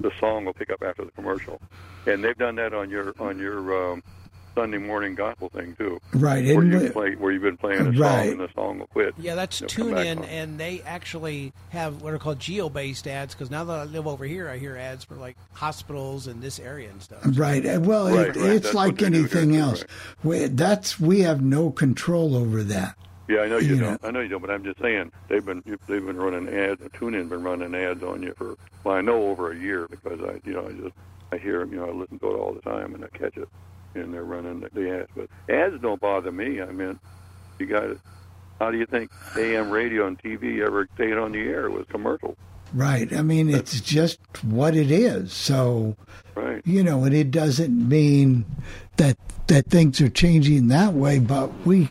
the song will pick up after the commercial. And they've done that on your on your um, Sunday morning gospel thing too, Right, where you we- play where you've been playing a song Right. and the song will quit. Yeah, that's They'll tune in, on. and they actually have what are called geo based ads. Because now that I live over here, I hear ads for like hospitals in this area and stuff. Right. Well, Right, it, right. it's That's like what they do anything here, too, else. We, that's we have no control over that. Yeah, I know you, You don't. I know you don't, but I'm just saying they've been they've been running ads. TuneIn been running ads on you for well, I know over a year because I you know I just I hear 'em, you know I listen to it all the time and I catch it, and they're running the ads. But ads don't bother me. I mean, you got it. How do you think AM radio and TV ever stayed on the air with commercials? Right. I mean, it's just what it is. So, right. you know, and it doesn't mean that that things are changing that way, but we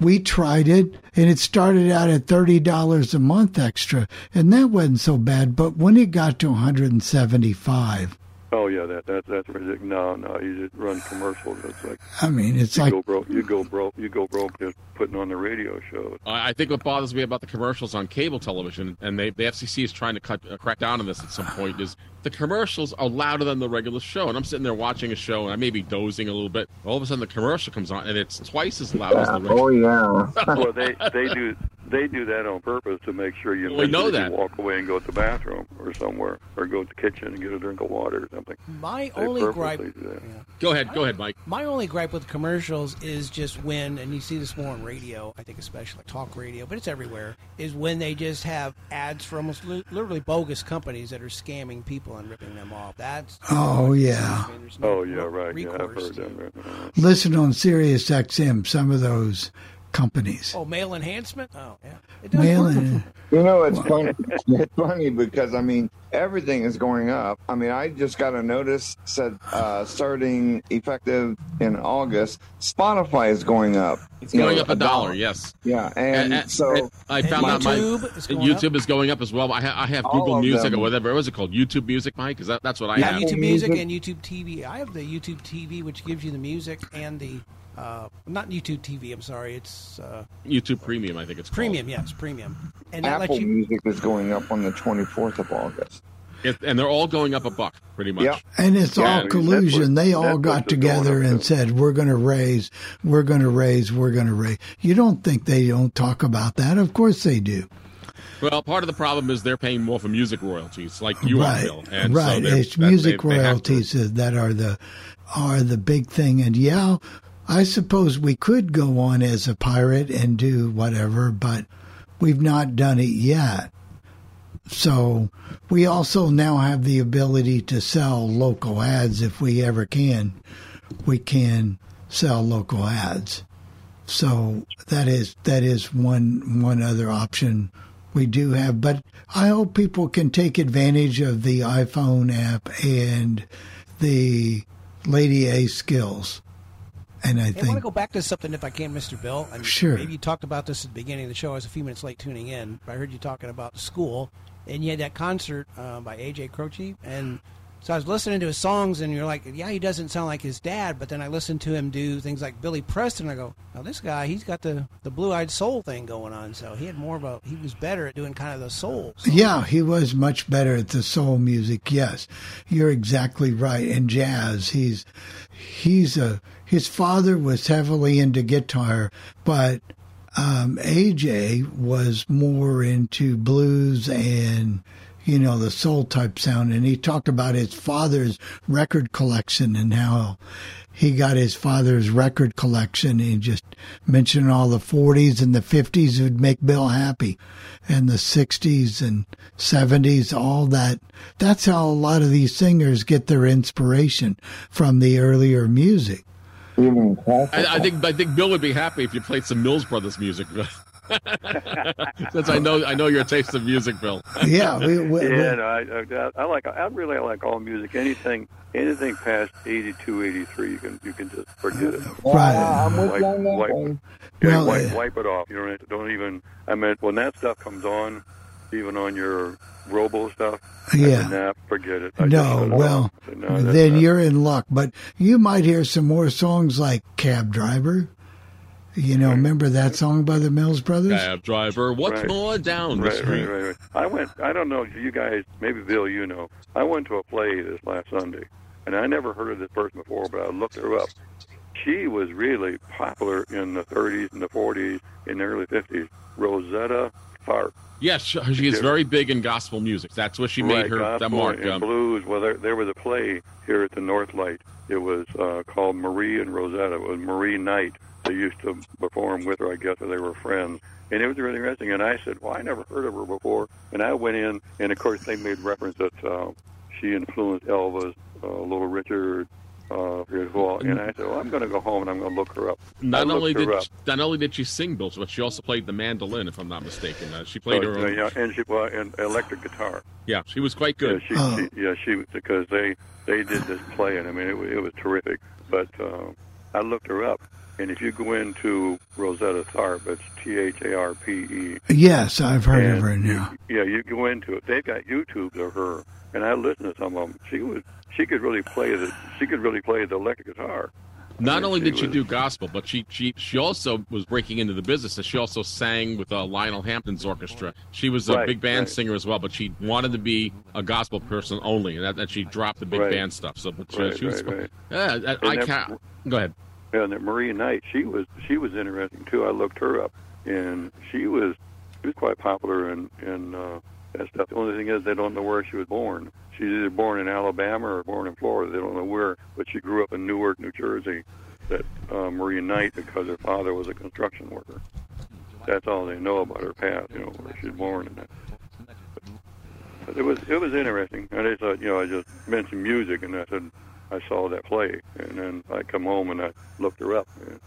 we tried it and it started out at $30 a month extra and that wasn't so bad, but when it got to 175, Oh yeah, that that that's ridiculous. No, no, you just run commercials. It's like I mean, it's you like go broke. You go broke. You go broke just putting on the radio shows. I I think what bothers me about the commercials on cable television, and they, the FCC is trying to cut uh, crack down on this at some point, is the commercials are louder than the regular show. And I'm sitting there watching a show, and I may be dozing a little bit. All of a sudden, the commercial comes on, and it's twice as loud as the regular. Oh yeah. well, they they do they do that on purpose to make sure you, Well, we know that. you walk away and go to the bathroom or somewhere or go to the kitchen and get a drink of water or something. My They only gripe. do that. Go ahead, go ahead, Mike. My only gripe with commercials is just when, and you see this more on radio, I think especially like talk radio, but it's everywhere, is when they just have ads for almost li- literally bogus companies that are scamming people and ripping them off. That's oh yeah. Oh yeah, right. Yeah, I've recourse heard that. Listen on Sirius XM, some of those companies. oh mail enhancement. Oh yeah, it Mail work. in. You know, it's funny. It's funny because I mean everything is going up. I mean, I just got a notice said uh, starting effective in August, Spotify is going up. It's You know, going up a dollar, yes. Yeah, and, And- so and I found out my YouTube is going up as well. I, ha- I have All Google Music them. or whatever. What is it called? YouTube Music, Mike? Is that that's what I yeah, have? YouTube Music and YouTube TV. I have the YouTube TV, which gives you the music and the uh, not YouTube TV. I'm sorry, it's uh, YouTube Premium, I think it's called. premium. Yes, premium, and that Apple you. Music is going up on the 24th of August. It, and they're all going up a buck, pretty much. Yep. And it's Yeah, all collusion. they all got together up, and said, "We're going to raise, we're going to raise, we're going to raise." You don't think they don't talk about that? Of course they do. Well, part of the problem is they're paying more for music royalties, like you right, are, Bill. And right. they're- it's that- music they- they royalties that are the are the big thing. And yeah, I suppose we could go on as a pirate and do whatever, but we've not done it yet. So we also now have the ability to sell local ads if we ever can. We can sell local ads. So that is that is one one other option we do have. But I hope people can take advantage of the iPhone app and the Lady A skills. And I Hey, I want to go back to something, if I can, Mr. Bill. I mean, Sure. Maybe you talked about this at the beginning of the show. I was a few minutes late tuning in, but I heard you talking about school, and you had that concert uh, by AJ Croce, and so I was listening to his songs, and you're like, yeah, he doesn't sound like his dad, but then I listened to him do things like Billy Preston. And I go, now this guy, he's got the the blue eyed soul thing going on. So he had more of a, he was better at doing kind of the soul. Yeah, he was much better at the soul music. Yes, you're exactly right. And jazz, he's he's a his father was heavily into guitar, but um, AJ was more into blues and you know, the soul type sound. And he talked about his father's record collection and how he got his father's record collection. He just mentioned all the 40s and the 50s would make Bill happy, and the 60s and 70s, all that. That's how a lot of these singers get their inspiration from the earlier music. I, I think I think Bill would be happy if you played some Mills Brothers music. Since I know I know your taste of music, Bill. Yeah, we, we, yeah, no, I, I, I like I really like all music. Anything anything past 82, 83, you can you can just forget it. Right. I'm with Wipe, you on that wipe, yeah, Well, wipe, uh, wipe it off. You don't don't even. I mean, when that stuff comes on, even on your robo stuff, Yeah. I said, nah, forget it. I No, well, off. Said, no, then not- you're in luck. But you might hear some more songs like Cab Driver. You know, remember that song by the Mills Brothers? Cab driver, what's Right. more down the Right, street? right, right, right. I went. I don't know you guys, maybe Bill, you know. I went to a play this last Sunday, and I never heard of this person before, but I looked her up. She was really popular in the 30s and the 40s, in the early 50s. Rosetta Tharpe. Yes, she she is very big in gospel music. That's what she made right, her gospel mark. and um, blues. Well, there, there was a play here at the Northlight. It was uh, called Marie and Rosetta. It was Marie Knight. They used to perform with her, I guess, or they were friends. And it was really interesting. And I said, "Well, I never heard of her before." And I went in, and of course, they made reference that uh, she influenced Elvis, uh, Little Richard, uh, as well. And I said, "Well, I'm going to go home and I'm going to look her up." Not only did up. not only did she sing, Bill, but she also played the mandolin, if I'm not mistaken. Uh, she played Oh, her own. yeah, and she well, and electric guitar. Yeah, she was quite good. Yeah, she, she, yeah, she because they they did this play, and I mean it, wa- it was terrific. But uh, I looked her up, and if you go into Rosetta Tharpe, it's T H A R P E. Yes, I've heard of her Yeah. Yeah, you go into it. They've got YouTubes of her, and I listened to some of them. She was she could really play the she could really play the electric guitar. Not only she did she was- do gospel, but she she she also was breaking into the business. and She also sang with uh, Lionel Hampton's orchestra. She was a Right, big band right. singer as well, but she wanted to be a gospel person only, and that, that she dropped the big Right. band stuff. So, but she, she was. Yeah, I, I that- can't. Go ahead. Yeah, and that Maria Knight, she was she was interesting too. I looked her up, and she was she was quite popular in in uh, that stuff. The only thing is they don't know where she was born. She's either born in Alabama or born in Florida. They don't know where, but she grew up in Newark, New Jersey. That uh, Maria Knight, because her father was a construction worker. That's all they know about her past. You know, where she's born and that. But it was it was interesting. And I thought, you know, I just mentioned music, and I said I saw that play, and then I come home and I looked her up. And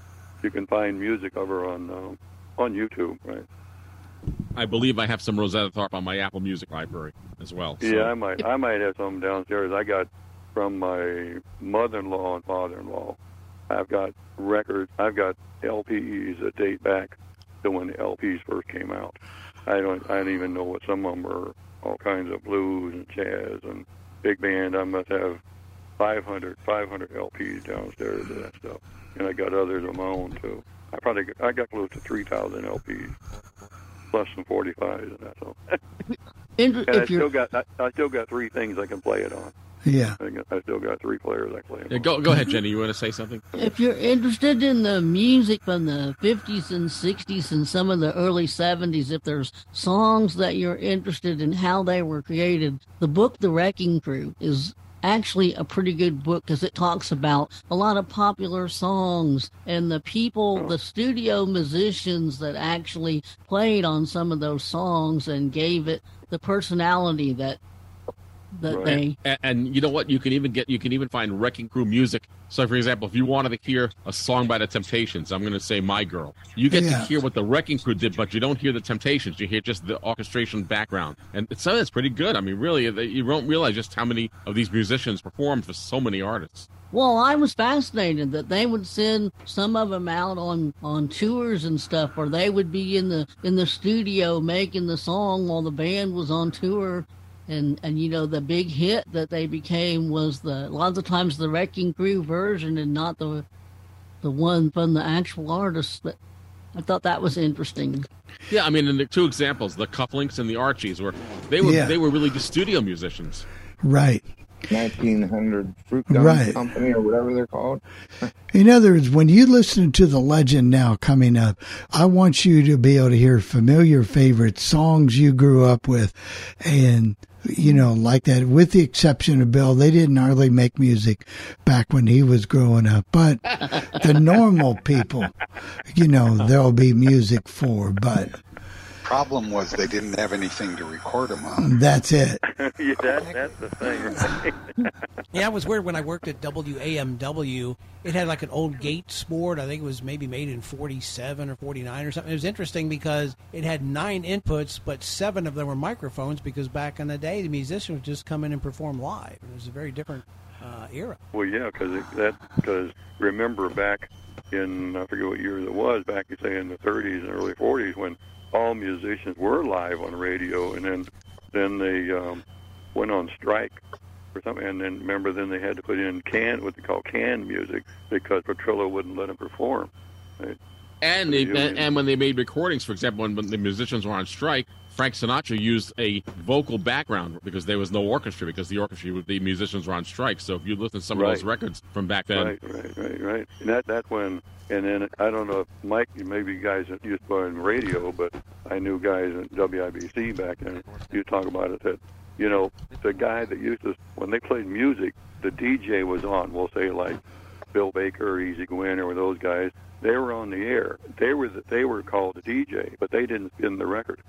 you can find music of her on uh, on YouTube, right? I believe I have some Rosetta Tharpe on my Apple Music library as well. so- Yeah, I might I might have some downstairs. I got from my mother-in-law and father-in-law. I've got records. I've got LPs that date back to when the LPs first came out. I don't I don't even know what some of them are. All kinds of blues and jazz and big band. I must have 500, 500 LPs downstairs of that stuff, and I got others of my own too. I probably I got close to 3,000 LPs, plus some 45s and that. So, And and I still got I, I still got three things I can play it on. Yeah. I, got- I still got three players I play it Yeah, on. go go ahead, Jenny. You want to say something? if you're interested in the music from the 50s and 60s and some of the early 70s, if there's songs that you're interested in how they were created, the book The Wrecking Crew is actually a pretty good book because it talks about a lot of popular songs and the people, the studio musicians that actually played on some of those songs and gave it the personality that that they And, and you know what? You can even get you can even find Wrecking Crew music. So, for example, if you wanted to hear a song by the Temptations, I'm going to say "My Girl." You get to hear what the Wrecking Crew did, but you don't hear the Temptations. You hear just the orchestration background, and it's something that's pretty good. I mean, really, you don't realize just how many of these musicians performed for so many artists. Well, I was fascinated that they would send some of them out on on tours and stuff, or they would be in the in the studio making the song while the band was on tour. And and you know the big hit that they became was the a lot of the times the Wrecking Crew version and not the the one from the actual artist. That I thought that was interesting. Yeah, I mean, in the two examples, the Cufflinks and the Archies, were they were Yeah. they were really the studio musicians. Right. 1900 Fruit Gum Right. Company or whatever they're called. In other words, when you listen to the legend now coming up, I want you to be able to hear familiar favorite songs you grew up with, and you know, like that. With the exception of Bill, they didn't hardly make music back when he was growing up. But the normal people, you know, there'll be music for. But Problem was they didn't have anything to record them on. that's it. yeah, that, that's the thing. Yeah, it was weird when I worked at WAMW. It had like an old Gates board. I think it was maybe made in 47 or 49 or something. It was interesting because it had nine inputs, but seven of them were microphones because back in the day, the musicians would just come in and perform live. It was a very different uh, era. Well, yeah, because that because remember back in I forget what year it was back you say in the 30s and early 40s when all musicians were live on radio, and then then they um, went on strike or something, and then remember then they had to put in can what they call canned music because Petrillo wouldn't let them perform. Right? And they, Yeah. and, and when they made recordings, for example, when, when the musicians were on strike, Frank Sinatra used a vocal background because there was no orchestra because the orchestra the musicians were on strike. So if you listen to some of those records from back then, Right, right, right, right. And that that's when, and then I don't know if Mike, maybe you guys used to on radio, but I knew guys at WIBC back then. You talk about it that, you know, the guy that used to when they played music, the DJ was on. We'll say like Bill Baker, or Easy Gwynn, or those guys. They were on the air. They were the, they were called the DJ, but they didn't spin the record.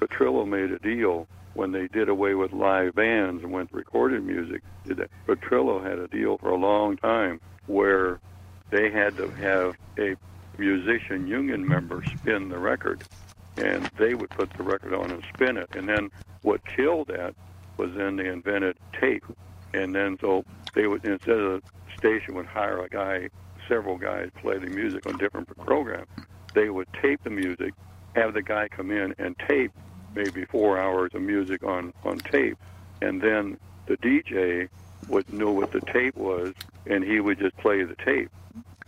Petrillo made a deal when they did away with live bands and went recorded music. Petrillo had a deal for a long time where they had to have a musician union member spin the record, and they would put the record on and spin it. And then what killed that was then they invented tape, and then so they would instead of the station would hire a guy, several guys play the music on different programs. They would tape the music, have the guy come in and tape maybe four hours of music on on tape, and then the DJ would know what the tape was, and he would just play the tape.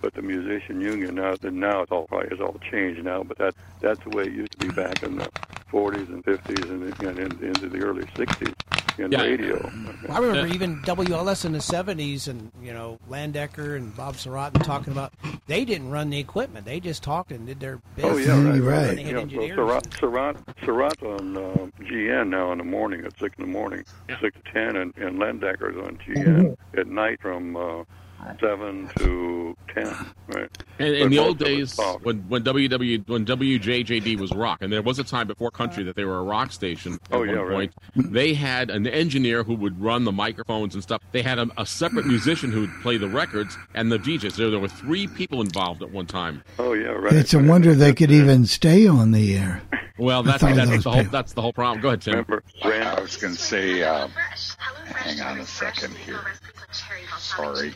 But the musician union now, now it's all probably it's all changed now, but that that's the way it used to be back in the 40s and 50s and, and in, into the early 60s in Yeah. radio. I remember even WLS in the 70s and, you know, Landecker and Bob Seratin talking about they didn't run the equipment. They just talked and did their business. Oh yeah, right, Right. And they had Yeah, well, engineers. Sirott, Sirott, Sirott's on uh, GN now in the morning at six in the morning, six to ten, and, and Landecker's on GN at night from uh, seven to ten. Right. And But in the old days, talk. when when WW when WJJD was rock, and there was a time before country that they were a rock station at Oh, one yeah, right. They had an engineer who would run the microphones and stuff. They had a, a separate musician who would play the records and the DJs. There, there were three people involved at one time. Oh yeah, right. It's a wonder they could even stay on the air. Well, that's With all that's those the whole that's the whole problem. Go ahead, Tim. I was going to say, uh, hang on a second here. Sorry.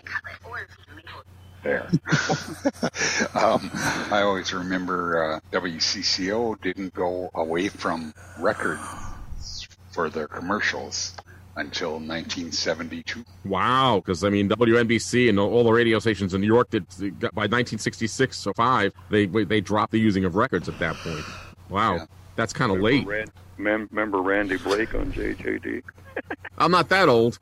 There. um, I always remember uh, WCCO didn't go away from records for their commercials until 1972. Wow, because I mean WNBC and all the radio stations in New York did by 1966 or five they they dropped the using of records at that point. Wow, that's kind of late. Ran, mem- remember Randy Blake on JJD? I'm not that old.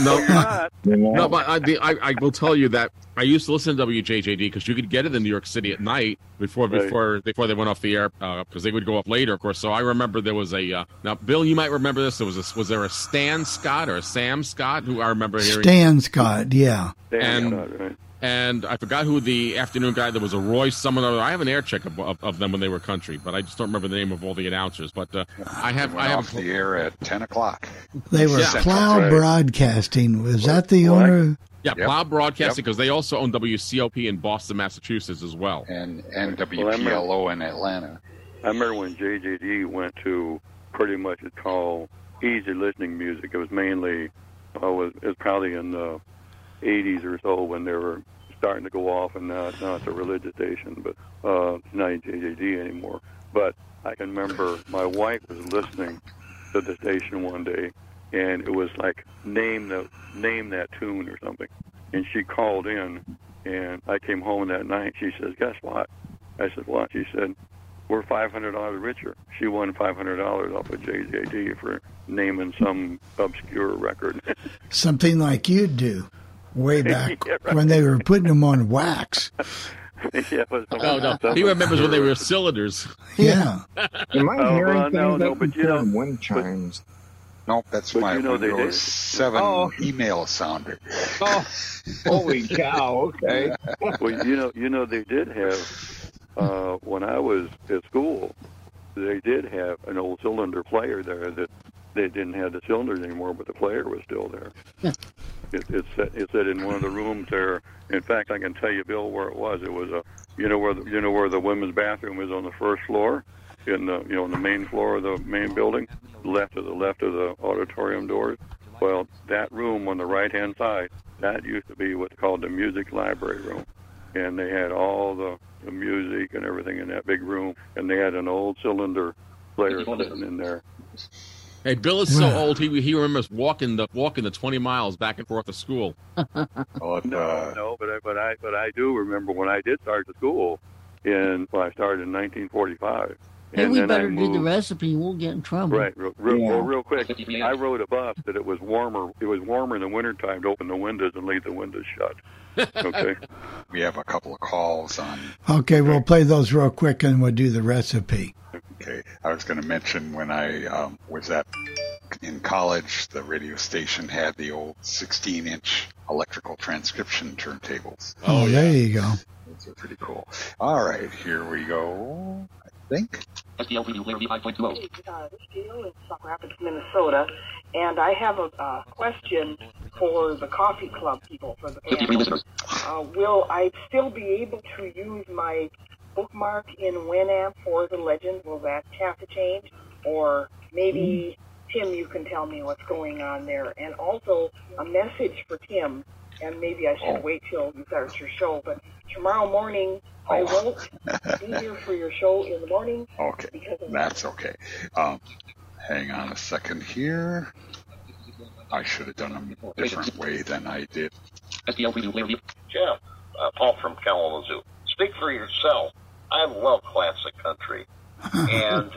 No, no, but I, the- I, I will tell you that I used to listen to WJJD because you could get it in New York City at night before Right. before before they went off the air because they would go up later, of course. So I remember there was a uh, now Bill, you might remember this. There was a, was there a Stan Scott or a Sam Scott who I remember hearing Stan Scott, yeah. and and I forgot who the afternoon guy. There was a Roy someone. other. I have an air check of, of, of them when they were country, but I just don't remember the name of all the announcers. But uh, I have Went I have off the air at 10 o'clock. They were Yeah. Plough Broadcasting. Was that the owner? Yeah, Plough Broadcasting because they also own WCOP in Boston, Massachusetts as well. And and Well, WPLO in Atlanta. I remember when JJD went to pretty much it's called easy listening music. It was mainly, oh, it was, it was probably in the 80s or so when they were starting to go off, and now, now it's a religious station, but uh, it's not JJD anymore. But I can remember my wife was listening to the station one day, and it was like name the name that tune or something, and she called in, and I came home that night. She says, "Guess what?" I said, "What?" She said, we're five hundred dollars richer. She won five hundred dollars off of JJD for naming some obscure record. Something like you do way back Yeah, right. when they were putting them on wax. yeah, it was No, no. He remembers when they were cylinders. Yeah. Am I Oh, hearing well, no, things? no, I but you know- wind chimes. Nope, that's But my you know they Windows did. 7 Oh. email sounder. Oh, holy cow! Okay. well, you know, you know, they did have uh, when I was at school, they did have an old cylinder player there that they didn't have the cylinders anymore, but the player was still there. it, it said it said in one of the rooms there. In fact, I can tell you, Bill, where it was. It was a you know where the, you know where the women's bathroom is on the first floor, in the you know on the main floor of the main building, left of the left of the auditorium doors. Well, that room on the right hand side, that used to be what's called the music library room, and they had all the, the music and everything in that big room, and they had an old cylinder player sitting in there. Hey, Bill is so old. He he remembers walking the walking the twenty miles back and forth to school. Oh, No, no, but I, but I but I do remember when I did start the school, in well, I started in 1945, Hey, and we then I better do the moved. recipe. We'll get in trouble. Right, real, real, Yeah. well, real quick. I wrote a buff that it was warmer. It was warmer in the wintertime to open the windows and leave the windows shut. Okay. We have a couple of calls on. Okay, we'll play those real quick and we'll do the recipe. Okay, I was going to mention when I um, was at in college, the radio station had the old 16-inch electrical transcription turntables. Oh, there you go. Those are pretty cool. All right, here we go. I think. SDL preview player V5.20. Uh, this is Gail in Sauk Rapids, Minnesota, and I have a uh, question for the coffee club people for the 53 panel. listeners. Uh, will I still be able to use my bookmark in Winamp for the legend? Will that have to change, or maybe Tim, you can tell me what's going on there, and also a message for Tim. And maybe I should wait till you start your show, but tomorrow morning I won't be here for your show in the morning. Okay, Because that's okay. Um, hang on a second here. I should have done them a different way than I did. SDL preview player V. Jim, uh, Paul from Kalamazoo. Speak for yourself. I love classic country, and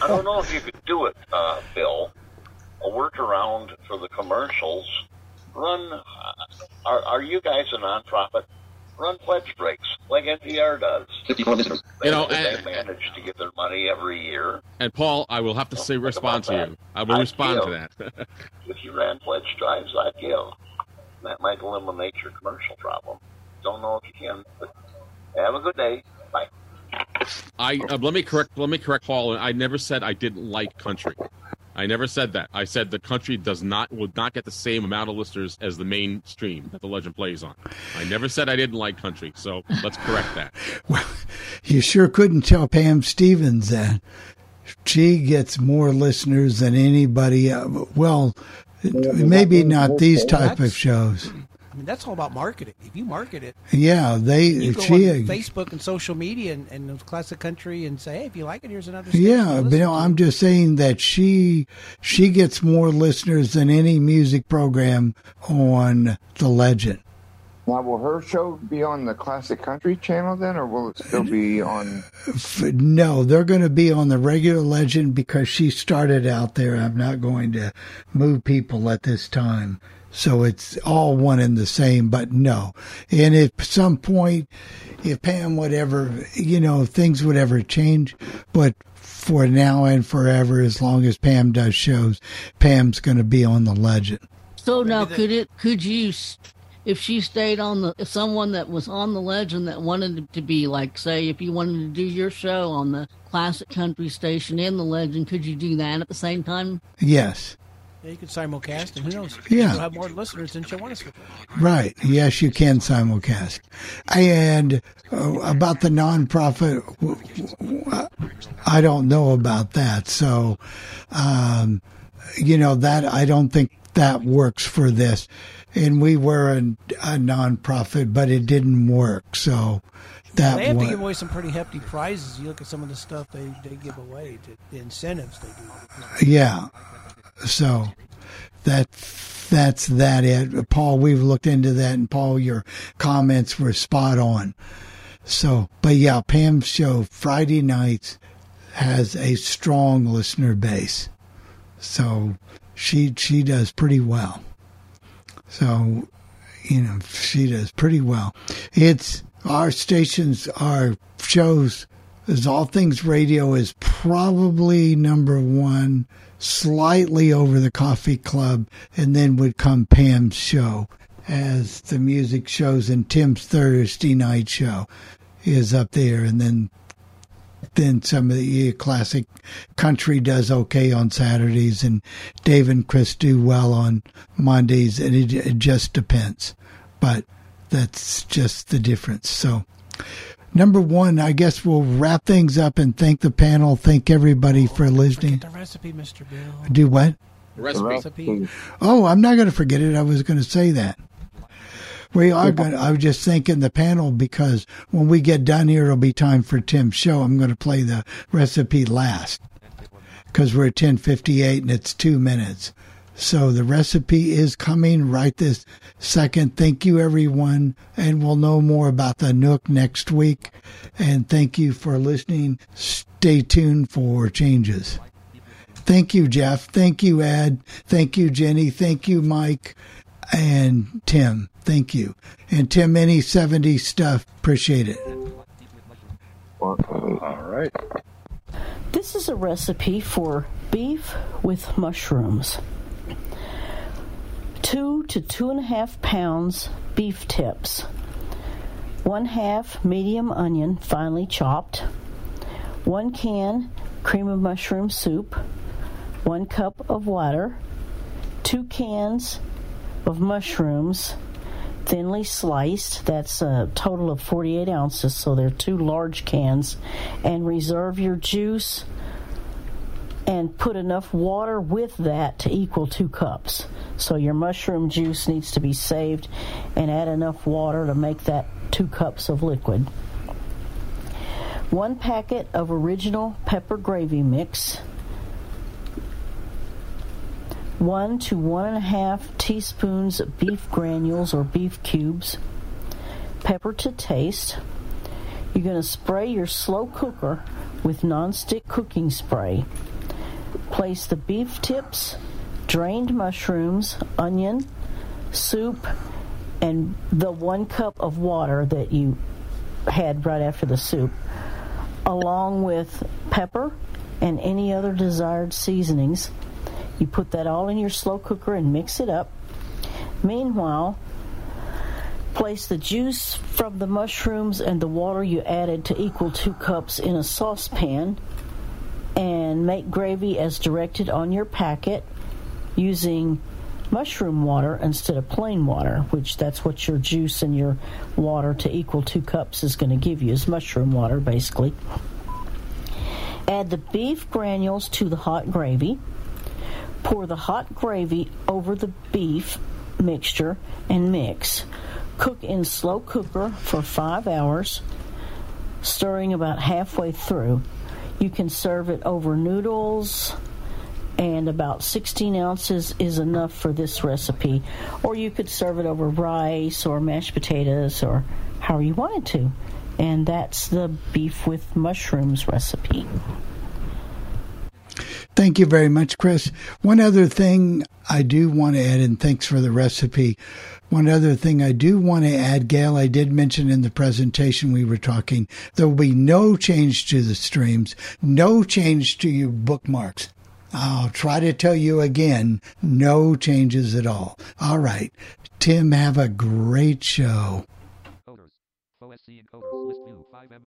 I don't know if you could do it, uh, Bill. A workaround for the commercials. Run. Are are you guys a nonprofit? Run pledge breaks like NPR does. 54 listeners. You know, they, and- manage to get their money every year. And Paul, I will have to say respond to you. I will I respond to that. If you ran pledge drives, I'd give. That might eliminate your commercial problem. Don't know if you can, but have a good day. Bye. I uh, let me correct let me correct Paul. I never said I didn't like country. I never said that. I said the country does not would not get the same amount of listeners as the mainstream that the legend plays on. I never said I didn't like country. So let's correct that. Well, you sure couldn't tell Pam Stevens that. She gets more listeners than anybody. uh, Well, maybe not these type of shows. I mean, that's all about marketing. If you market it, Yeah, they. you go She. on Facebook and social media and, and classic country and say, hey, if you like it, here's another. Yeah, to but no. I'm just saying that she she gets more listeners than any music program on the Legend. Now, will her show be on the Classic Country channel then, or will it still be on? No, they're going to be on the regular Legend because she started out there. I'm not going to move people at this time. So it's all one and the same, but no. And at some point, if Pam would ever, you know, things would ever change, but for now and forever, as long as Pam does shows, Pam's going to be on the Legend. So now, could it? Could you, if she stayed on the, if someone that was on the legend that wanted to be like, say, if you wanted to do your show on the classic country station in the legend, could you do that at the same time? Yes. Yeah, you could simulcast, and who knows? Yeah. She'll have more listeners than she'll want us to. Right. Yes, you can simulcast. And uh, about the nonprofit, I don't know about that. So, um, you know, that I don't think that works for this. And we were a, a nonprofit, but it didn't work. So that they have wa- to give away some pretty hefty prizes. You look at some of the stuff they, they give away, to, the incentives they do. Yeah. So that that's that it. Paul, we've looked into that and Paul, your comments were spot on. So but yeah, Pam's show Friday nights has a strong listener base. So she she does pretty well. So you know she does pretty well. It's our stations, our shows, as all things radio is probably number one, slightly over the Coffee Club, and then would come Pam's show as the music shows and Tim's Thursday night show is up there, and then then some of the classic country does okay on Saturdays, and Dave and Chris do well on Mondays, and it, it just depends. But that's just the difference. So, number one, I guess we'll wrap things up and thank the panel, thank everybody for oh, listening. The recipe, Mr. Bill. Do what? Recipe. Oh, I'm not going to forget it. I was going to say that. We are going. I was just thinking the panel because when we get done here, it'll be time for Tim's show. I'm going to play the recipe last because we're at 10:58 and it's two minutes. So the recipe is coming right this second. Thank you, everyone, and we'll know more about the NUC next week. And thank you for listening. Stay tuned for changes. Thank you, Jeff. Thank you, Ed. Thank you, Jenny. Thank you, Mike and Tim. Thank you. And Tim, any 70 stuff, appreciate it. All right. This is a recipe for beef with mushrooms. Two to two and a half pounds beef tips. One half medium onion, finely chopped. One can cream of mushroom soup. One cup of water. Two cans of mushrooms, thinly sliced. That's a total of 48 ounces, so they're two large cans. And reserve your juice and put enough water with that to equal two cups. So your mushroom juice needs to be saved and add enough water to make that two cups of liquid. One packet of original pepper gravy mix one to one and a half teaspoons of beef granules or beef cubes, pepper to taste. You're going to spray your slow cooker with nonstick cooking spray. Place the beef tips, drained mushrooms, onion, soup, and the one cup of water that you had right after the soup, along with pepper and any other desired seasonings you put that all in your slow cooker and mix it up. Meanwhile, place the juice from the mushrooms and the water you added to equal two cups in a saucepan and make gravy as directed on your packet using mushroom water instead of plain water, which that's what your juice and your water to equal two cups is going to give you is mushroom water basically. Add the beef granules to the hot gravy. Pour the hot gravy over the beef mixture and mix. Cook in slow cooker for five hours, stirring about halfway through. You can serve it over noodles, and about 16 ounces is enough for this recipe. Or you could serve it over rice or mashed potatoes or however you wanted to. And that's the beef with mushrooms recipe. Thank you very much, Chris. One other thing I do want to add, and thanks for the recipe. One other thing I do want to add, Gail, I did mention in the presentation we were talking, there will be no change to the streams, no change to your bookmarks. I'll try to tell you again, no changes at all. All right. Tim, have a great show.